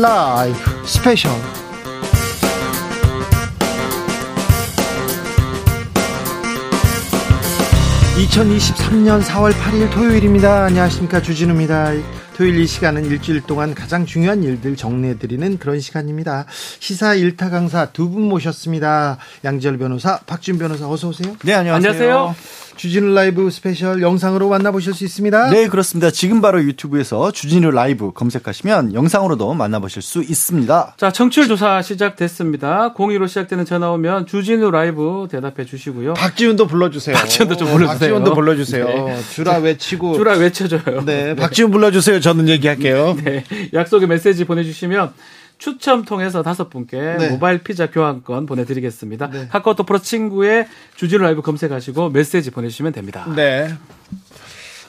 라이브 스페셜 2023년 4월 8일 토요일입니다. 안녕하십니까. 주진우입니다. 토요일 이 시간은 일주일 동안 가장 중요한 일들 정리해드리는 그런 시간입니다. 시사 일타 강사 두 분 모셨습니다. 양지열 변호사, 박지훈 변호사 어서 오세요. 네, 안녕하세요. 안녕하세요. 주진우 라이브 스페셜 영상으로 만나보실 수 있습니다. 네, 그렇습니다. 지금 바로 유튜브에서 주진우 라이브 검색하시면 영상으로도 만나보실 수 있습니다. 자, 청취율 조사 시작됐습니다. 02로 시작되는 전화 오면 주진우 라이브 대답해 주시고요. 박지훈도 불러주세요. 박지훈도 좀 불러주세요. 박지훈도 불러주세요. 네. 주라 외치고. 주라 외쳐줘요. 네, 박지훈 불러주세요. 저는 얘기할게요. 네. 약속의 메시지 보내주시면 추첨 통해서 다섯 분께 네. 모바일 피자 교환권 보내드리겠습니다. 카카오톡 프로 친구에 주진우 라이브 검색하시고 메시지 보내주시면 됩니다. 네.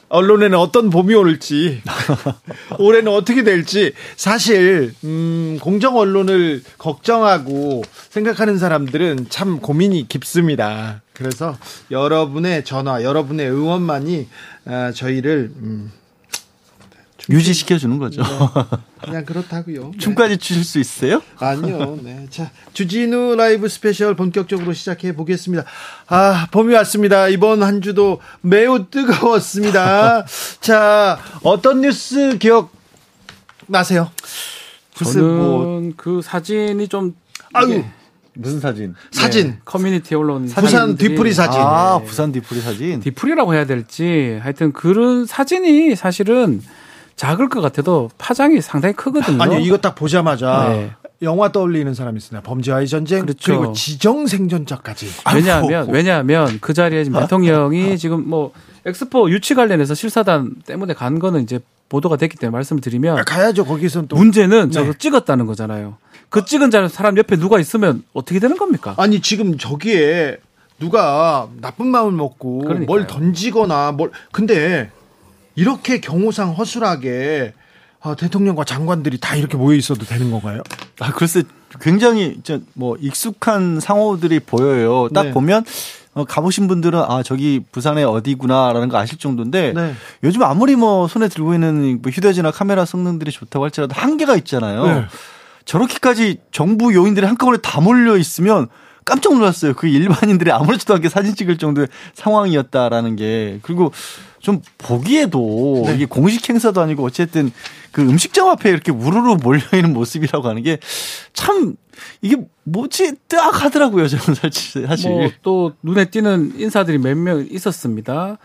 언론에는 어떤 봄이 올지 올해는 어떻게 될지 사실 음, 공정 언론을 걱정하고 생각하는 사람들은 참 고민이 깊습니다. 그래서 여러분의 전화, 여러분의 응원만이 아, 저희를 음, 유지시켜 주는 거죠. 그냥 그렇다고요. 네. 춤까지 추실 수 있어요? 아니요. 네. 자, 주진우 라이브 스페셜 본격적으로 시작해 보겠습니다. 아, 봄이 왔습니다. 이번 한 주도 매우 뜨거웠습니다. 자, 어떤 뉴스 기억 나세요? 글쎄, 저는 뭐, 그 사진이 좀 아유, 무슨 사진? 사진. 네, 커뮤니티에 올라온 부산 뒤풀이 사진. 아, 부산 뒤풀이 사진. 뒤풀이라고 해야 될지 하여튼 그런 사진이 사실은 작을 것 같아도 파장이 상당히 크거든요. 아니요, 이거 딱 보자마자 네. 영화 떠올리는 사람이 있습니다. 범죄와의 전쟁 그렇죠. 그리고 지정생존자까지. 왜냐하면 왜냐하면 그 자리에 지금 대통령이 지금 뭐 엑스포 유치 관련해서 실사단 때문에 간 거는 이제 보도가 됐기 때문에 말씀을 드리면 가야죠. 거기서는 또 문제는 저거 네. 찍었다는 거잖아요. 그 찍은 사람 옆에 누가 있으면 어떻게 되는 겁니까? 아니 지금 저기에 누가 나쁜 마음을 먹고 그러니까요. 뭘 던지거나 뭘 근데 이렇게 경호상 허술하게 아, 대통령과 장관들이 다 이렇게 모여 있어도 되는 건가요? 아, 글쎄, 굉장히, 이제 뭐, 익숙한 상호들이 보여요. 딱 네. 보면, 어, 가보신 분들은, 아, 저기 부산의 어디구나라는 거 아실 정도인데, 네. 요즘 아무리 뭐, 손에 들고 있는 뭐 휴대전화 카메라 성능들이 좋다고 할지라도 한계가 있잖아요. 네. 저렇게까지 정부 요인들이 한꺼번에 다 몰려 있으면 깜짝 놀랐어요. 그 일반인들이 아무렇지도 않게 사진 찍을 정도의 상황이었다라는 게. 그리고 좀 보기에도 네. 이게 공식 행사도 아니고 어쨌든 그 음식점 앞에 이렇게 우르르 몰려 있는 모습이라고 하는 게 참 이게 뭐지 뜨악 하더라고요. 저는 사실. 사실. 뭐 또 눈에 띄는 인사들이 몇 명 있었습니다.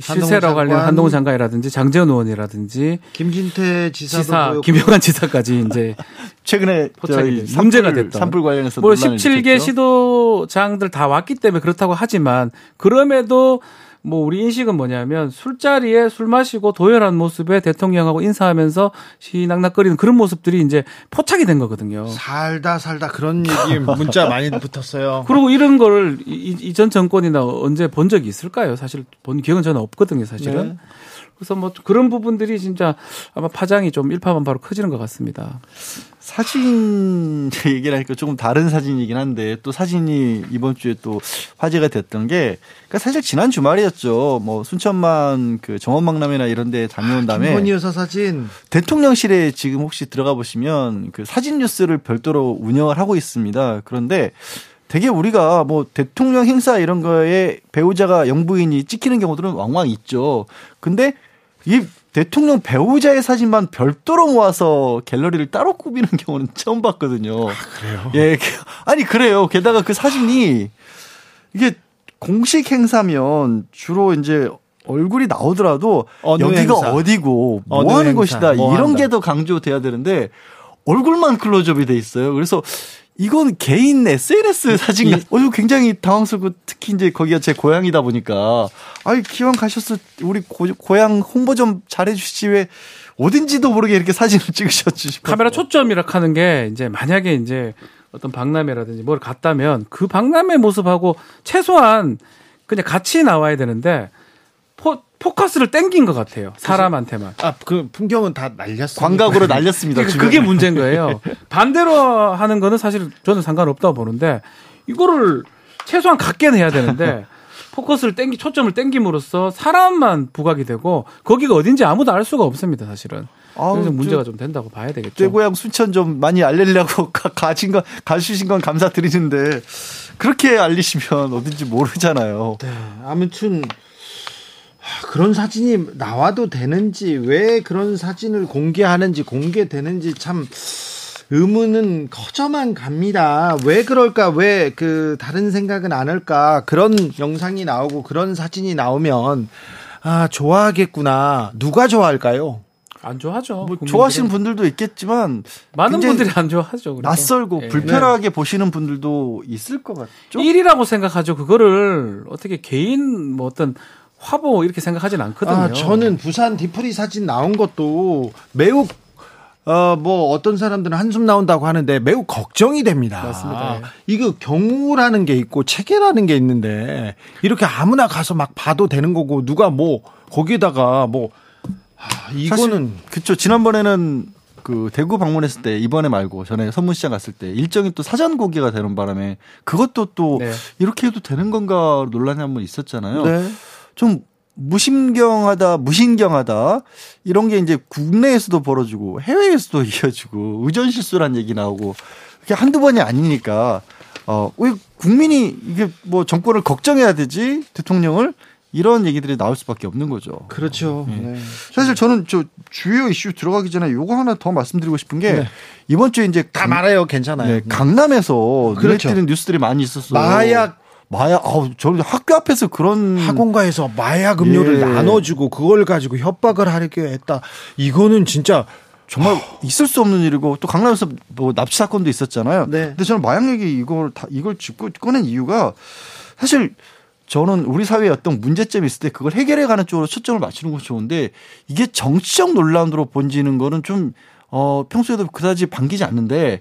실세라고 관련. 한동훈 장관이라든지 장재원 의원이라든지 김진태 지사도 지사 보였고. 김영환 지사까지 이제 최근에 포착이. 문제가 됐던. 산불 관련해서 뭐 논란을 17개 일으켰죠. 시도장들 다 왔기 때문에 그렇다고 하지만 그럼에도 뭐 우리 인식은 뭐냐면 술자리에 술 마시고 도열한 모습에 대통령하고 인사하면서 시낙낙거리는 그런 모습들이 이제 포착이 된 거거든요. 살다 살다 그런 얘기 문자 많이 붙었어요. 그리고 이런 거를 이- 이전 정권이나 언제 본 적이 있을까요? 사실 본 기억은 저는 없거든요, 사실은. 네. 그래서 뭐 그런 부분들이 진짜 아마 파장이 좀 일파만파로 커지는 것 같습니다. 사진 얘기를 하니까 조금 다른 사진이긴 한데 또 사진이 이번 주에 또 화제가 됐던 게 그러니까 사실 지난 주말이었죠. 뭐 순천만 그 정원박람회나 이런 데 다녀온 다음에 김건희 여사 사진. 대통령실에 지금 혹시 들어가 보시면 그 사진 뉴스를 별도로 운영을 하고 있습니다. 그런데 되게 우리가 뭐 대통령 행사 이런 거에 배우자가 영부인이 찍히는 경우들은 왕왕 있죠. 근데 이 대통령 배우자의 사진만 별도로 모아서 갤러리를 따로 꾸미는 경우는 처음 봤거든요. 그래요? 예. 아니 그래요. 게다가 그 사진이 이게 공식 행사면 주로 이제 얼굴이 나오더라도 여기가 행사. 어디고 뭐 하는 행사, 곳이다 뭐 이런. 게 더 강조돼야 되는데 얼굴만 클로즈업이 돼 있어요. 그래서 이건 개인 SNS 사진 같 어, 이거 굉장히 당황스럽고 특히 이제 거기가 제 고향이다 보니까 아이 기왕 가셨어 우리 고, 고향 홍보 좀 잘해주시지 왜 어딘지도 모르게 이렇게 사진을 찍으셨지 싶어서. 카메라 초점이라 하는 게 이제 만약에 이제 어떤 박람회라든지 뭘 갔다면 그 박람회 모습하고 최소한 그냥 같이 나와야 되는데 포, 포커스를 땡긴 것 같아요. 사람한테만. 아, 그 풍경은 다 날렸어요. 광각으로 날렸습니다. 그러니까 주변에. 그게 문제인 거예요. 반대로 하는 거는 사실 저는 상관없다고 보는데 이거를 최소한 갖게는 해야 되는데 포커스를 땡기 초점을 땡김으로써 사람만 부각이 되고 거기가 어딘지 아무도 알 수가 없습니다, 사실은. 아우, 그래서 문제가 저- 좀 된다고 봐야 되겠죠. 내 고향 순천 좀 많이 알리려고 가, 가진 건 가주신 건 감사드리는데 그렇게 알리시면 어딘지 모르잖아요. 네, 아무튼 하, 그런 사진이 나와도 되는지 왜 그런 사진을 공개하는지 공개되는지 참 의문은 커져만 갑니다. 왜 그럴까? 왜 그 다른 생각은 안 할까? 그런 영상이 나오고 그런 사진이 나오면 아 좋아하겠구나. 누가 좋아할까요? 안 좋아하죠. 뭐. 좋아하시는 분들도 있겠지만 많은 분들이 안 좋아하죠. 그래서. 낯설고 예. 불편하게 보시는 분들도 있을 것 같죠. 일이라고 생각하죠. 그거를 어떻게 개인 뭐 어떤 화보 이렇게 생각하진 않거든요. 아, 저는 부산 디프리 사진 나온 것도 매우 어, 뭐 어떤 사람들은 한숨 나온다고 하는데 매우 걱정이 됩니다. 맞습니다. 예. 이거 경우라는 게 있고 체계라는 게 있는데 이렇게 아무나 가서 막 봐도 되는 거고 누가 뭐 거기다가 뭐 아, 이거는 그쵸. 지난번에는 그 대구 방문했을 때 이번에 말고 전에 선문시장 갔을 때 일정이 또 사전 공개가 되는 바람에 그것도 또 네. 이렇게 해도 되는 건가 논란이 한 번 있었잖아요. 네. 좀 무심경하다, 무신경하다 이런 게 이제 국내에서도 벌어지고 해외에서도 이어지고 의전 실수란 얘기 나오고 그게 한두 번이 아니니까 어왜 국민이 이게 뭐 정권을 걱정해야 되지 대통령을 이런 얘기들이 나올 수밖에 없는 거죠. 그렇죠. 네. 사실 저는 저 주요 이슈 들어가기 전에 요거 하나 더 말씀드리고 싶은 게 네. 이번 주에 이제 다 강- 말해요. 괜찮아요. 네, 강남에서 눈에 그렇죠. 띄는 뉴스들이 많이 있었어요. 마약 마약 아우 저는 학교 앞에서 그런 학원가에서 마약 음료를 예. 나눠주고 그걸 가지고 협박을 하려고 했다. 이거는 진짜 정말 있을 수 없는 일이고 또 강남에서 뭐 납치 사건도 있었잖아요. 네. 근데 저는 마약 얘기 이걸 다 이걸 짚고 꺼낸 이유가 사실 저는 우리 사회에 어떤 문제점이 있을 때 그걸 해결해 가는 쪽으로 초점을 맞추는 것이 좋은데 이게 정치적 논란으로 번지는 거는 좀 어, 평소에도 그다지 반기지 않는데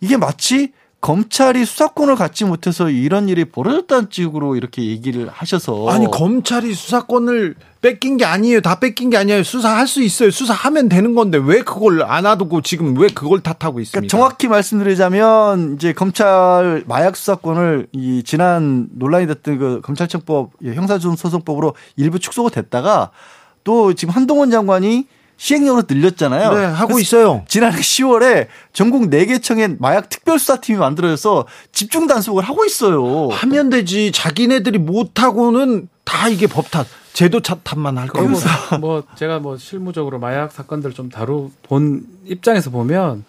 이게 마치 검찰이 수사권을 갖지 못해서 이런 일이 벌어졌다는 식으로 이렇게 얘기를 하셔서 아니 검찰이 수사권을 뺏긴 게 아니에요. 다 뺏긴 게 아니에요. 수사할 수 있어요. 수사하면 되는 건데 왜 그걸 안 놔두고 지금 왜 그걸 탓하고 있습니까? 그러니까 정확히 말씀드리자면 이제 검찰 마약 수사권을 이 지난 논란이 됐던 그 검찰청법 예, 형사소송법으로 일부 축소가 됐다가 또 지금 한동훈 장관이 시행령으로 늘렸잖아요. 네, 하고 있어요. 지난해 10월에 전국 4개 청에 마약 특별수사팀이 만들어져서 집중 단속을 하고 있어요. 하면 되지. 자기네들이 못하고는 다 이게 법탓, 제도 탓만 할 거고. 뭐 제가 뭐 실무적으로 마약 사건들 좀 다루 본 입장에서 보면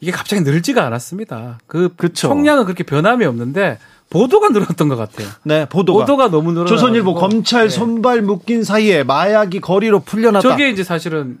이게 갑자기 늘지가 않았습니다. 그 그쵸. 총량은 그렇게 변함이 없는데 보도가 늘었던 것 같아요. 네, 보도가. 보도가 너무 늘어. 조선일보 검찰 네. 손발 묶인 사이에 마약이 거리로 풀려났다. 저게 이제 사실은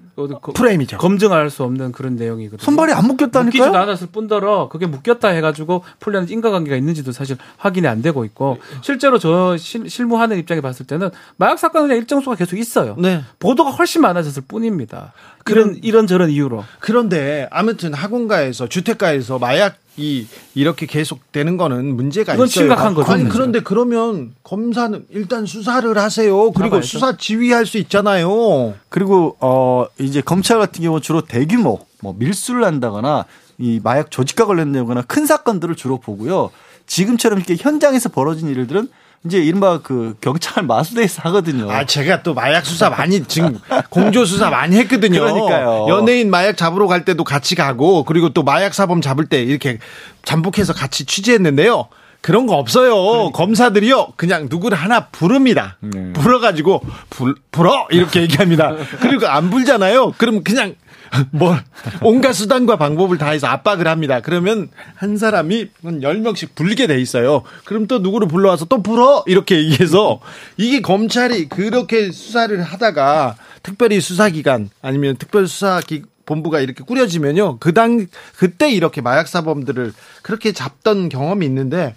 프레임이죠. 검증할 수 없는 그런 내용이거든요. 손발이 안 묶였다니까요? 묶이지도 않았을 뿐더러 그게 묶였다 해가지고 풀려는 인과관계가 있는지도 사실 확인이 안 되고 있고 실제로 저 실, 실무하는 입장에 봤을 때는 마약 사건은 그냥 일정 수가 계속 있어요. 네. 보도가 훨씬 많아졌을 뿐입니다. 이런 이런 저런 이유로. 그런데 아무튼 학원가에서 주택가에서 마약 이 이렇게 계속 되는 거는 문제가 있어요. 심각한 거죠, 아니. 그런데 그러면 검사는 일단 수사를 하세요. 그리고. 수사 지휘할 수 있잖아요. 그리고 어 이제 검찰 같은 경우 주로 대규모 뭐 밀수를 한다거나 이 마약 조직과 관련되거나 큰 사건들을 주로 보고요. 지금처럼 이렇게 현장에서 벌어진 일들은 이제 이른바 그 경찰 마수대에서 하거든요. 아 제가 또 마약 수사 많이 지금 공조 수사 많이 했거든요. 그러니까요. 연예인 마약 잡으러 갈 때도 같이 가고 그리고 또 마약 사범 잡을 때 이렇게 잠복해서 같이 취재했는데요. 그런 거 없어요. 검사들이요. 그냥 누구를 하나 부릅니다. 네. 불어가지고 불, 불어 이렇게 얘기합니다. 그리고 안 불잖아요. 그럼 그냥 뭐 온갖 수단과 방법을 다해서 압박을 합니다. 그러면 한 사람이 한 10명씩 불게 돼 있어요. 그럼 또 누구를 불러와서 또 불어 이렇게 얘기해서 이게 검찰이 그렇게 수사를 하다가 특별히 수사기관 아니면 특별수사기 본부가 이렇게 꾸려지면요. 그당 그때 이렇게 마약 사범들을 그렇게 잡던 경험이 있는데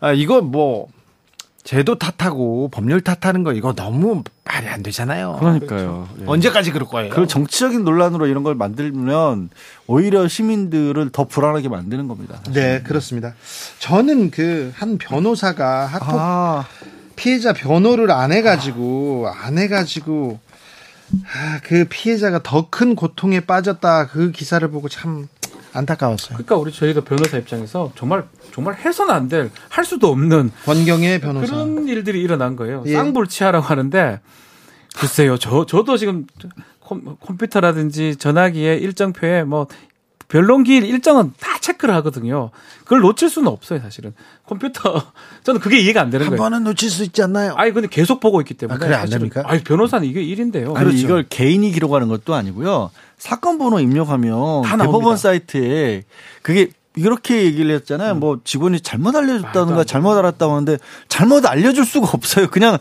아 이거 뭐 제도 탓하고 법률 탓하는 거 이거 너무 말이 안 되잖아요. 그러니까요. 예. 언제까지 그럴 거예요? 그런 정치적인 논란으로 이런 걸 만들면 오히려 시민들을 더 불안하게 만드는 겁니다. 사실. 네, 그렇습니다. 저는 그 한 변호사가 학폭 아, 피해자 변호를 안 해가지고 안 해가지고 아, 그 피해자가 더 큰 고통에 빠졌다 그 기사를 보고 참 안타까웠어요. 그러니까 우리 저희가 변호사 입장에서 정말 정말 해서는 안 될 할 수도 없는 권경의 변호사. 그런 일들이 일어난 거예요. 예. 쌍불치하라고 하는데 글쎄요. 저 저도 지금 컴, 컴퓨터라든지 전화기에 일정표에 뭐 변론기일 일정은 다 체크를 하거든요. 그걸 놓칠 수는 없어요, 사실은. 컴퓨터 저는 그게 이해가 안 되는 한 거예요. 번은 놓칠 수 있지 않나요? 아니 근데 계속 보고 있기 때문에 아, 그래, 안 됩니까? 아니 변호사는 이게 일인데요. 아니 그렇죠. 이걸 개인이 기록하는 것도 아니고요. 사건 번호 입력하면 다 대법원. 사이트에 그게 이렇게 얘기를 했잖아요. 뭐 직원이 잘못 알려줬다든가 돼. 잘못 알았다고 하는데 잘못 알려줄 수가 없어요. 그냥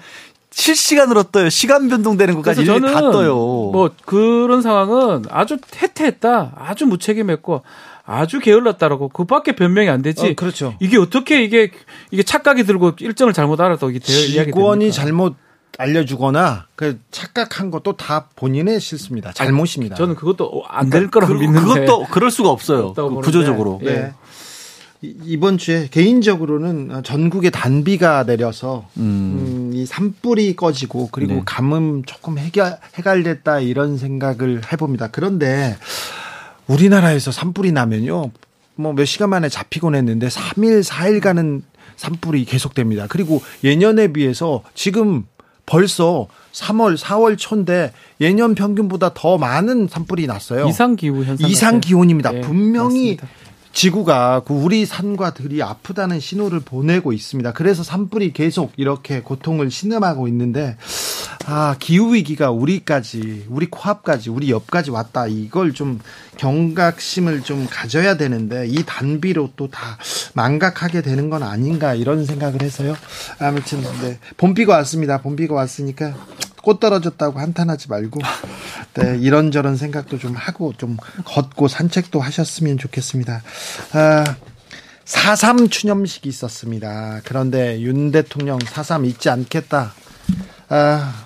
실시간으로 떠요. 시간 변동되는 것까지 저는 다 떠요. 뭐 그런 상황은 아주 태태했다, 아주 무책임했고 아주 게을렀다라고 그밖에 변명이 안 되지. 어, 그렇죠. 이게 어떻게 이게 이게 착각이 들고 일정을 잘못 알았다고 이게 될 이야기 직원이 됩니까? 잘못 알려주거나 그 착각한 것도 다 본인의 실수입니다. 잘못입니다. 저는 그것도 안 될 거라고 그, 믿는데 그것도 그럴 수가 없어요. 그. 구조적으로. 예. 네. 이- 이번 주에 개인적으로는 전국에 단비가 내려서 음, 이 산불이 꺼지고 그리고 네. 감음 조금 해결, 해갈됐다 이런 생각을 해봅니다. 그런데 우리나라에서 산불이 나면요. 뭐 몇 시간 만에 잡히곤 했는데 3일, 4일간은 산불이 계속됩니다. 그리고 예년에 비해서 지금 벌써 3월, 4월 초인데 예년 평균보다 더 많은 산불이 났어요. 이상 기후 현상 이상. 기온입니다. 예, 분명히 맞습니다. 지구가 그 우리 산과 들이 아프다는 신호를 보내고 있습니다. 그래서 산불이 계속 이렇게 고통을 신음하고 있는데 아 기후 위기가 우리까지 우리 코앞까지 우리 옆까지 왔다 이걸 좀 경각심을 좀 가져야 되는데 이 단비로 또 다 망각하게 되는 건 아닌가 이런 생각을 해서요. 아무튼 네 봄비가 왔습니다. 봄비가 왔으니까 꽃 떨어졌다고 한탄하지 말고 네, 이런저런 생각도 좀 하고 좀 걷고 산책도 하셨으면 좋겠습니다. 아, 4.3 추념식이 있었습니다. 그런데 윤 대통령 4.3 잊지 않겠다. 아,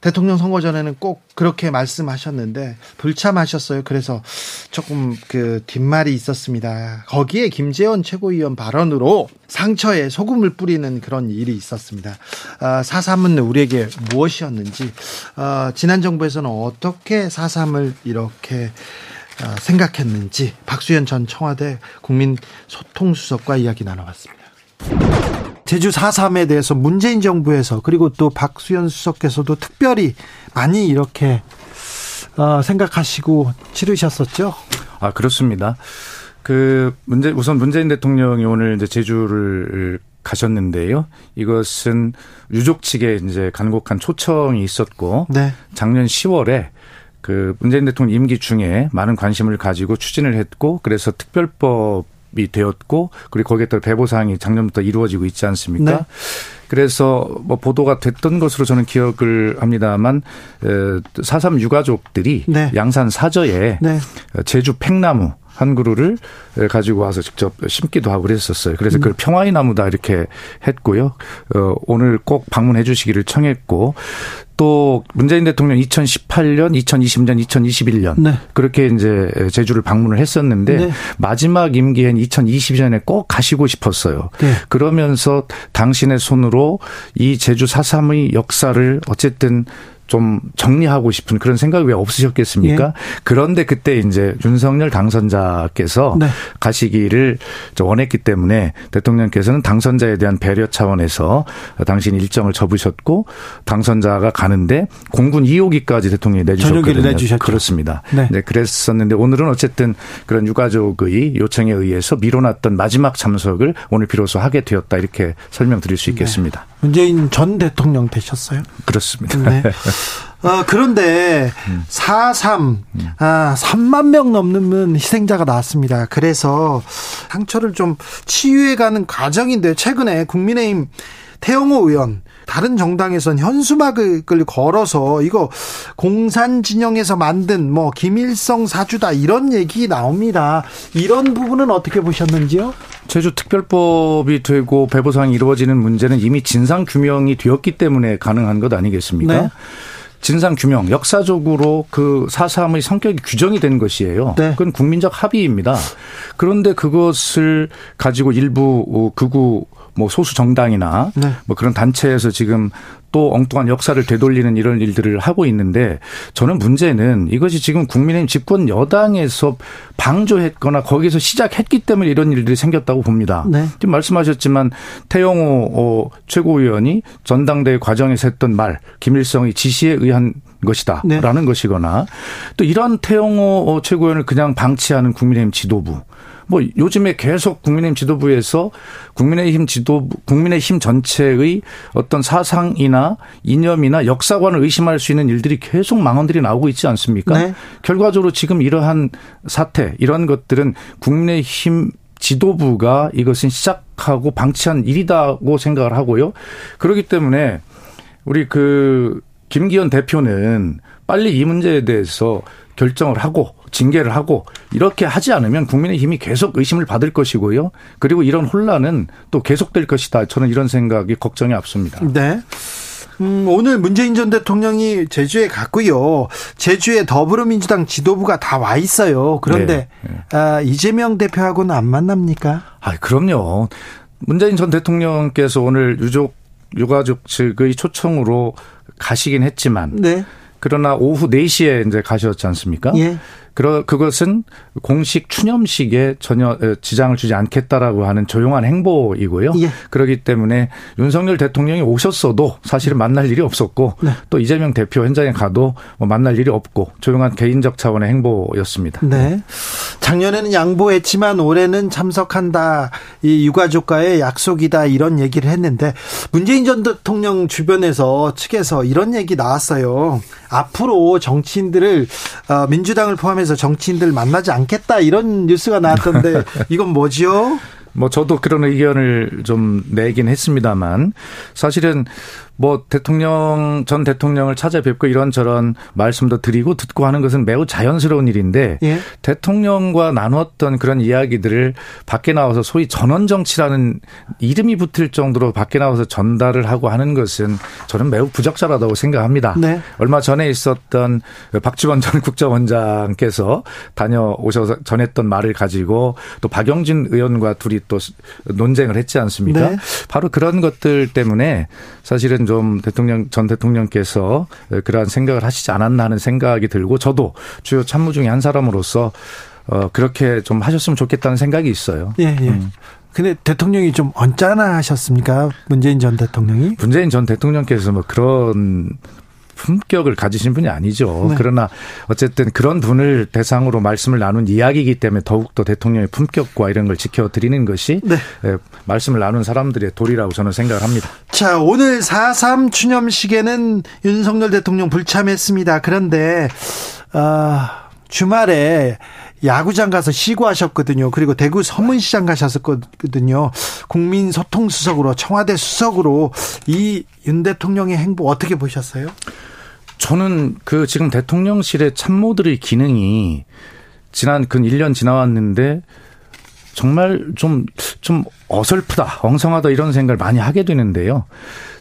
대통령 선거 전에는 꼭 그렇게 말씀하셨는데 불참하셨어요. 그래서 조금 그 뒷말이 있었습니다. 거기에 김재원 최고위원 발언으로 상처에 소금을 뿌리는 그런 일이 있었습니다. 아, 4.3은 우리에게 무엇이었는지, 아, 지난 정부에서는 어떻게 4.3을 이렇게 아, 생각했는지 박수현 전 청와대 국민소통수석과 이야기 나눠봤습니다. 제주 4.3에 대해서 문재인 정부에서 그리고 또 박수현 수석께서도 특별히 많이 이렇게 어, 생각하시고 치르셨었죠. 아 그렇습니다. 그 문제 우선 문재인 대통령이 오늘 이제 제주를 가셨는데요. 이것은 유족 측에 이제 간곡한 초청이 있었고 네. 작년 10월에 그 문재인 대통령 임기 중에 많은 관심을 가지고 추진을 했고 그래서 특별법 이 되었고 그리고 거기에 따라 배보 사항이 작년부터 이루어지고 있지 않습니까? 네. 그래서 뭐 보도가 됐던 것으로 저는 기억을 합니다만 사삼 유가족들이 네. 양산 사저에 네. 제주 팽나무 한 그루를 가지고 와서 직접 심기도 하고 그랬었어요. 그래서 음. 그걸 평화의 나무다 이렇게 했고요. 어, 오늘 꼭 방문해 주시기를 청했고 또 문재인 대통령 2018년, 2020년, 2021년 네. 그렇게 이제 제주를 방문을 했었는데 네. 마지막 임기엔 2020년에 꼭 가시고 싶었어요. 네. 그러면서 당신의 손으로 이 제주 4.3의 역사를 어쨌든 좀 정리하고 싶은 그런 생각이 왜 없으셨겠습니까? 예. 그런데 그때 이제 윤석열 당선자께서 네. 가시기를 저 원했기 때문에 대통령께서는 당선자에 대한 배려 차원에서 당신 일정을 접으셨고 당선자가 가는데 공군 2호기까지 대통령이 내주셨거든요. 내주셨죠. 그렇습니다. 네. 네, 그랬었는데 오늘은 어쨌든 그런 유가족의 요청에 의해서 미뤄놨던 마지막 참석을 오늘 비로소 하게 되었다 이렇게 설명드릴 수 있겠습니다. 문재인 전 대통령 되셨어요? 그렇습니다. 네. 어, 그런데 4.3, 아, 3만 명 넘는 희생자가 나왔습니다. 그래서 상처를 좀 치유해가는 과정인데 최근에 국민의힘 태영호 의원 다른 정당에선 현수막을 걸어서 이거 공산 진영에서 만든 뭐 김일성 사주다 이런 얘기 나옵니다. 이런 부분은 어떻게 보셨는지요? 제주 특별법이 되고 배보상이 이루어지는 문제는 이미 진상 규명이 되었기 때문에 가능한 것 아니겠습니까? 네. 진상 규명 역사적으로 그 사삼의 성격이 규정이 된 것이에요. 네. 그건 국민적 합의입니다. 그런데 그것을 가지고 일부 극우 뭐 소수 정당이나 네. 뭐 그런 단체에서 지금 또 엉뚱한 역사를 되돌리는 이런 일들을 하고 있는데 저는 문제는 이것이 지금 국민의힘 집권 여당에서 방조했거나 거기서 시작했기 때문에 이런 일들이 생겼다고 봅니다. 네. 지금 말씀하셨지만 태영호 어, 최고위원이 전당대회 과정에서 했던 말, 김일성의 지시에 의한 것이다라는 네. 것이거나 또 이러한 태영호 최고위원을 그냥 방치하는 국민의힘 지도부 뭐 요즘에 계속 국민의힘 지도부에서 국민의힘 지도부 국민의힘 전체의 어떤 사상이나 이념이나 역사관을 의심할 수 있는 일들이 계속 망언들이 나오고 있지 않습니까? 네. 결과적으로 지금 이러한 사태 이런 것들은 국민의힘 지도부가 이것은 시작하고 방치한 일이다고 생각을 하고요. 그렇기 때문에 우리 그 김기현 대표는 빨리 이 문제에 대해서 결정을 하고 징계를 하고 이렇게 하지 않으면 국민의힘이 계속 의심을 받을 것이고요. 그리고 이런 혼란은 또 계속될 것이다. 저는 이런 생각이 걱정이 앞섭니다. 네. 음, 오늘 문재인 전 대통령이 제주에 갔고요. 제주에 더불어민주당 지도부가 다 와 있어요. 그런데 네, 네. 아, 이재명 대표하고는 안 만납니까? 아, 그럼요. 문재인 전 대통령께서 오늘 유족 유가족 측의 초청으로 가시긴 했지만 네. 그러나 오후 4시에 이제 가셨지 않습니까? 예. 그러 그것은 공식 추념식에 전혀 지장을 주지 않겠다라고 하는 조용한 행보이고요. 예. 그렇기 때문에 윤석열 대통령이 오셨어도 사실은 만날 일이 없었고 네. 또 이재명 대표 현장에 가도 뭐 만날 일이 없고 조용한 개인적 차원의 행보였습니다. 네. 작년에는 양보했지만 올해는 참석한다. 이 유가족과의 약속이다 이런 얘기를 했는데 문재인 전 대통령 주변에서 측에서 이런 얘기 나왔어요. 앞으로 정치인들을 어, 민주당을 포함해서 정치인들 만나지 않겠다 이런 뉴스가 나왔던데 이건 뭐지요? 뭐 저도 그런 의견을 좀 내긴 했습니다만 사실은 뭐 대통령 전 대통령을 찾아뵙고 이런저런 말씀도 드리고 듣고 하는 것은 매우 자연스러운 일인데 예. 대통령과 나눴던 그런 이야기들을 밖에 나와서 소위 전원 정치라는 이름이 붙을 정도로 밖에 나와서 전달을 하고 하는 것은 저는 매우 부적절하다고 생각합니다. 네. 얼마 전에 있었던 박지원 전 국정원장께서 다녀오셔서 전했던 말을 가지고 또 박영진 의원과 둘이 또 논쟁을 했지 않습니까? 네. 바로 그런 것들 때문에 사실은 좀 대통령 전 대통령께서 그러한 생각을 하시지 않았나 하는 생각이 들고 저도 주요 참모 중에 한 사람으로서 어 그렇게 좀 하셨으면 좋겠다는 생각이 있어요. 예, 예. 음. 근데 대통령이 좀 언짢아 하셨습니까? 문재인 전 대통령이? 문재인 전 대통령께서 뭐 그런 품격을 가지신 분이 아니죠. 네. 그러나 어쨌든 그런 분을 대상으로 말씀을 나눈 이야기이기 때문에 더욱더 대통령의 품격과 이런 걸 지켜드리는 것이 네. 예, 말씀을 나눈 사람들의 도리라고 저는 생각을 합니다. 자, 오늘 4.3 추념식에는 윤석열 대통령 불참했습니다. 그런데, 아, 주말에 야구장 가서 시구하셨거든요. 그리고 대구 서문시장 가셨었거든요. 국민 소통 수석으로 청와대 수석으로 이 윤 대통령의 행보 어떻게 보셨어요? 저는 그 지금 대통령실의 참모들의 기능이 지난 근 1년 지나왔는데 정말 좀, 좀 어설프다, 엉성하다 이런 생각을 많이 하게 되는데요.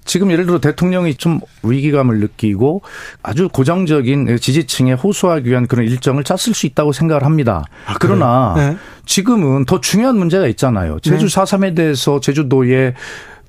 지금 예를 들어 대통령이 좀 위기감을 느끼고 아주 고정적인 지지층에 호소하기 위한 그런 일정을 짰을 수 있다고 생각을 합니다. 아, 그러나 네. 지금은 더 중요한 문제가 있잖아요. 제주 4.3에 대해서 제주도에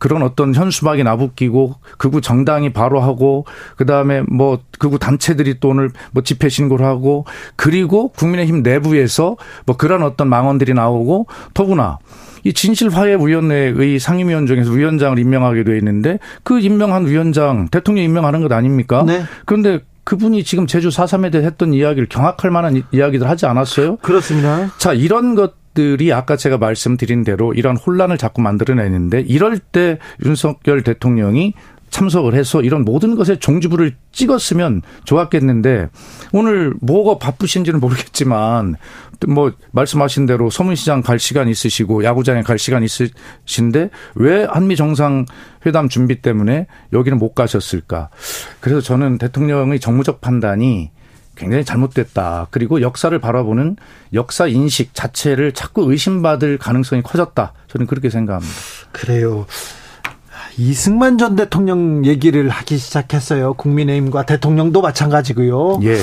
그런 어떤 현수막이 나붙기고 극우 정당이 바로 하고 그다음에 뭐 극우 단체들이 또 오늘 뭐 집회 신고를 하고 그리고 국민의힘 내부에서 뭐 그런 어떤 망언들이 나오고 더구나 이 진실화해위원회의 상임위원 중에서 위원장을 임명하게 돼 있는데 그 임명한 위원장 대통령 임명하는 것 아닙니까? 네. 그런데 그분이 지금 제주 4.3에 대해 했던 이야기를 경악할 만한 이야기들 하지 않았어요? 그렇습니다. 자, 이런 것 들이 아까 제가 말씀드린 대로 이런 혼란을 자꾸 만들어내는데 이럴 때 윤석열 대통령이 참석을 해서 이런 모든 것에 종지부를 찍었으면 좋았겠는데 오늘 뭐가 바쁘신지는 모르겠지만 뭐 말씀하신 대로 서문시장 갈 시간 있으시고 야구장에 갈 시간 있으신데 왜 한미 정상 회담 준비 때문에 여기는 못 가셨을까? 그래서 저는 대통령의 정무적 판단이 굉장히 잘못됐다. 그리고 역사를 바라보는 역사 인식 자체를 자꾸 의심받을 가능성이 커졌다. 저는 그렇게 생각합니다. 그래요. 이승만 전 대통령 얘기를 하기 시작했어요. 국민의힘과 대통령도 마찬가지고요. 예.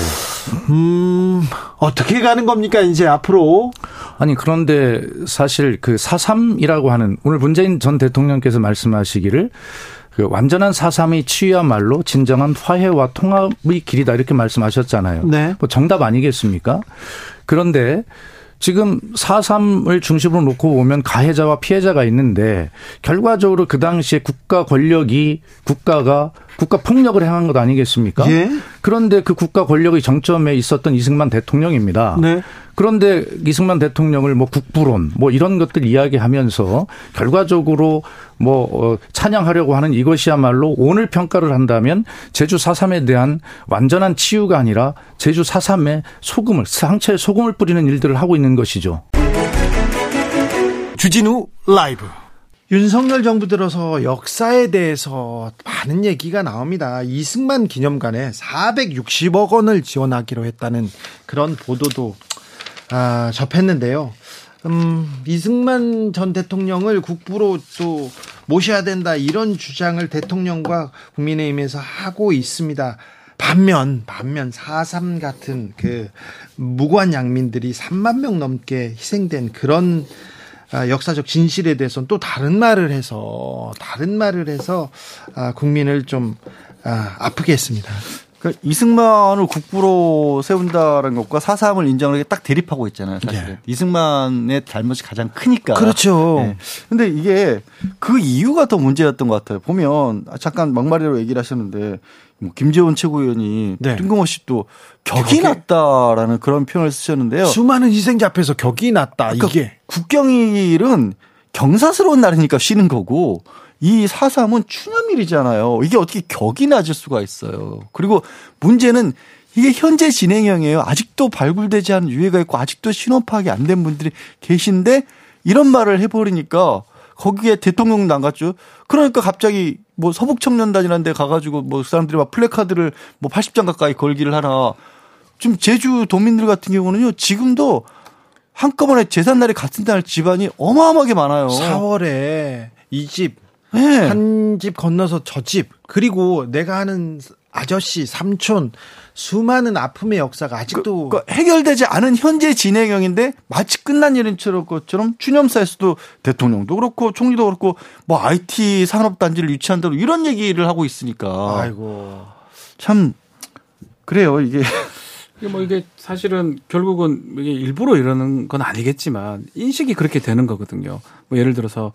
음, 어떻게 가는 겁니까, 이제 앞으로? 아니, 그런데 사실 그 4.3이라고 하는 오늘 문재인 전 대통령께서 말씀하시기를 그 완전한 사삼의 치유야말로 진정한 화해와 통합의 길이다 이렇게 말씀하셨잖아요. 네. 뭐 정답 아니겠습니까? 그런데 지금 4.3을 중심으로 놓고 보면 가해자와 피해자가 있는데 결과적으로 그 당시에 국가 권력이 국가가 국가 폭력을 행한 것 아니겠습니까? 예. 그런데 그 국가 권력의 정점에 있었던 이승만 대통령입니다. 네. 그런데 이승만 대통령을 뭐 국부론 뭐 이런 것들 이야기하면서 결과적으로 뭐 어, 찬양하려고 하는 이것이야말로 오늘 평가를 한다면 제주 4.3에 대한 완전한 치유가 아니라 제주 4.3에 소금을 상처에 소금을 뿌리는 일들을 하고 있는 것이죠. 주진우 라이브. 윤석열 정부 들어서 역사에 대해서 많은 얘기가 나옵니다. 이승만 기념관에 460억 원을 지원하기로 했다는 그런 보도도 아, 접했는데요. 음, 이승만 전 대통령을 국부로 또 모셔야 된다 이런 주장을 대통령과 국민의힘에서 하고 있습니다. 반면 반면 4.3 같은 그 무고한 양민들이 3만 명 넘게 희생된 그런 아, 역사적 진실에 대해서는 또 다른 말을 해서 다른 말을 해서 아, 국민을 좀 아, 아프게 했습니다. 그러니까 이승만을 국부로 세운다는 것과 사삼을 인정하는 게 딱 대립하고 있잖아요. 사실 네. 이승만의 잘못이 가장 크니까. 그렇죠. 네. 근데 이게 그 이유가 더 문제였던 것 같아요. 보면 잠깐 막말이라고 얘기를 하셨는데 뭐 김재원 최고위원이 네. 뜬금없이 또 격이 격이- 났다라는 그런 표현을 쓰셨는데요. 수많은 희생자 앞에서 격이 났다 그러니까 이게 국경일은 경사스러운 날이니까 쉬는 거고 이 사삼은 추념일이잖아요. 이게 어떻게 격이 낮을 수가 있어요. 그리고 문제는 이게 현재 진행형이에요. 아직도 발굴되지 않은 유해가 있고 아직도 신원 파악이 안 된 분들이 계신데 이런 말을 해버리니까 거기에 대통령도 안 갔죠. 그러니까 갑자기 뭐 서북청년단이라는 데 가가지고 뭐 사람들이 막 플래카드를 뭐 80장 가까이 걸기를 하나. 지금 제주 도민들 같은 경우는요. 지금도 한꺼번에 재산날이 같은 날 집안이 어마어마하게 많아요. 4월에 이 집 네. 한집 건너서 저 집 그리고 내가 하는 아저씨 삼촌 수많은 아픔의 역사가 아직도 그러니까 해결되지 않은 현재 진행형인데 마치 끝난 일인처럼 것처럼 추념사에서도 대통령도 그렇고 총리도 그렇고 뭐 IT 산업단지를 유치한다고 이런 얘기를 하고 있으니까 아이고 참 그래요 이게 이게 뭐 이게 사실은 결국은 이게 일부러 이러는 건 아니겠지만 인식이 그렇게 되는 거거든요. 뭐 예를 들어서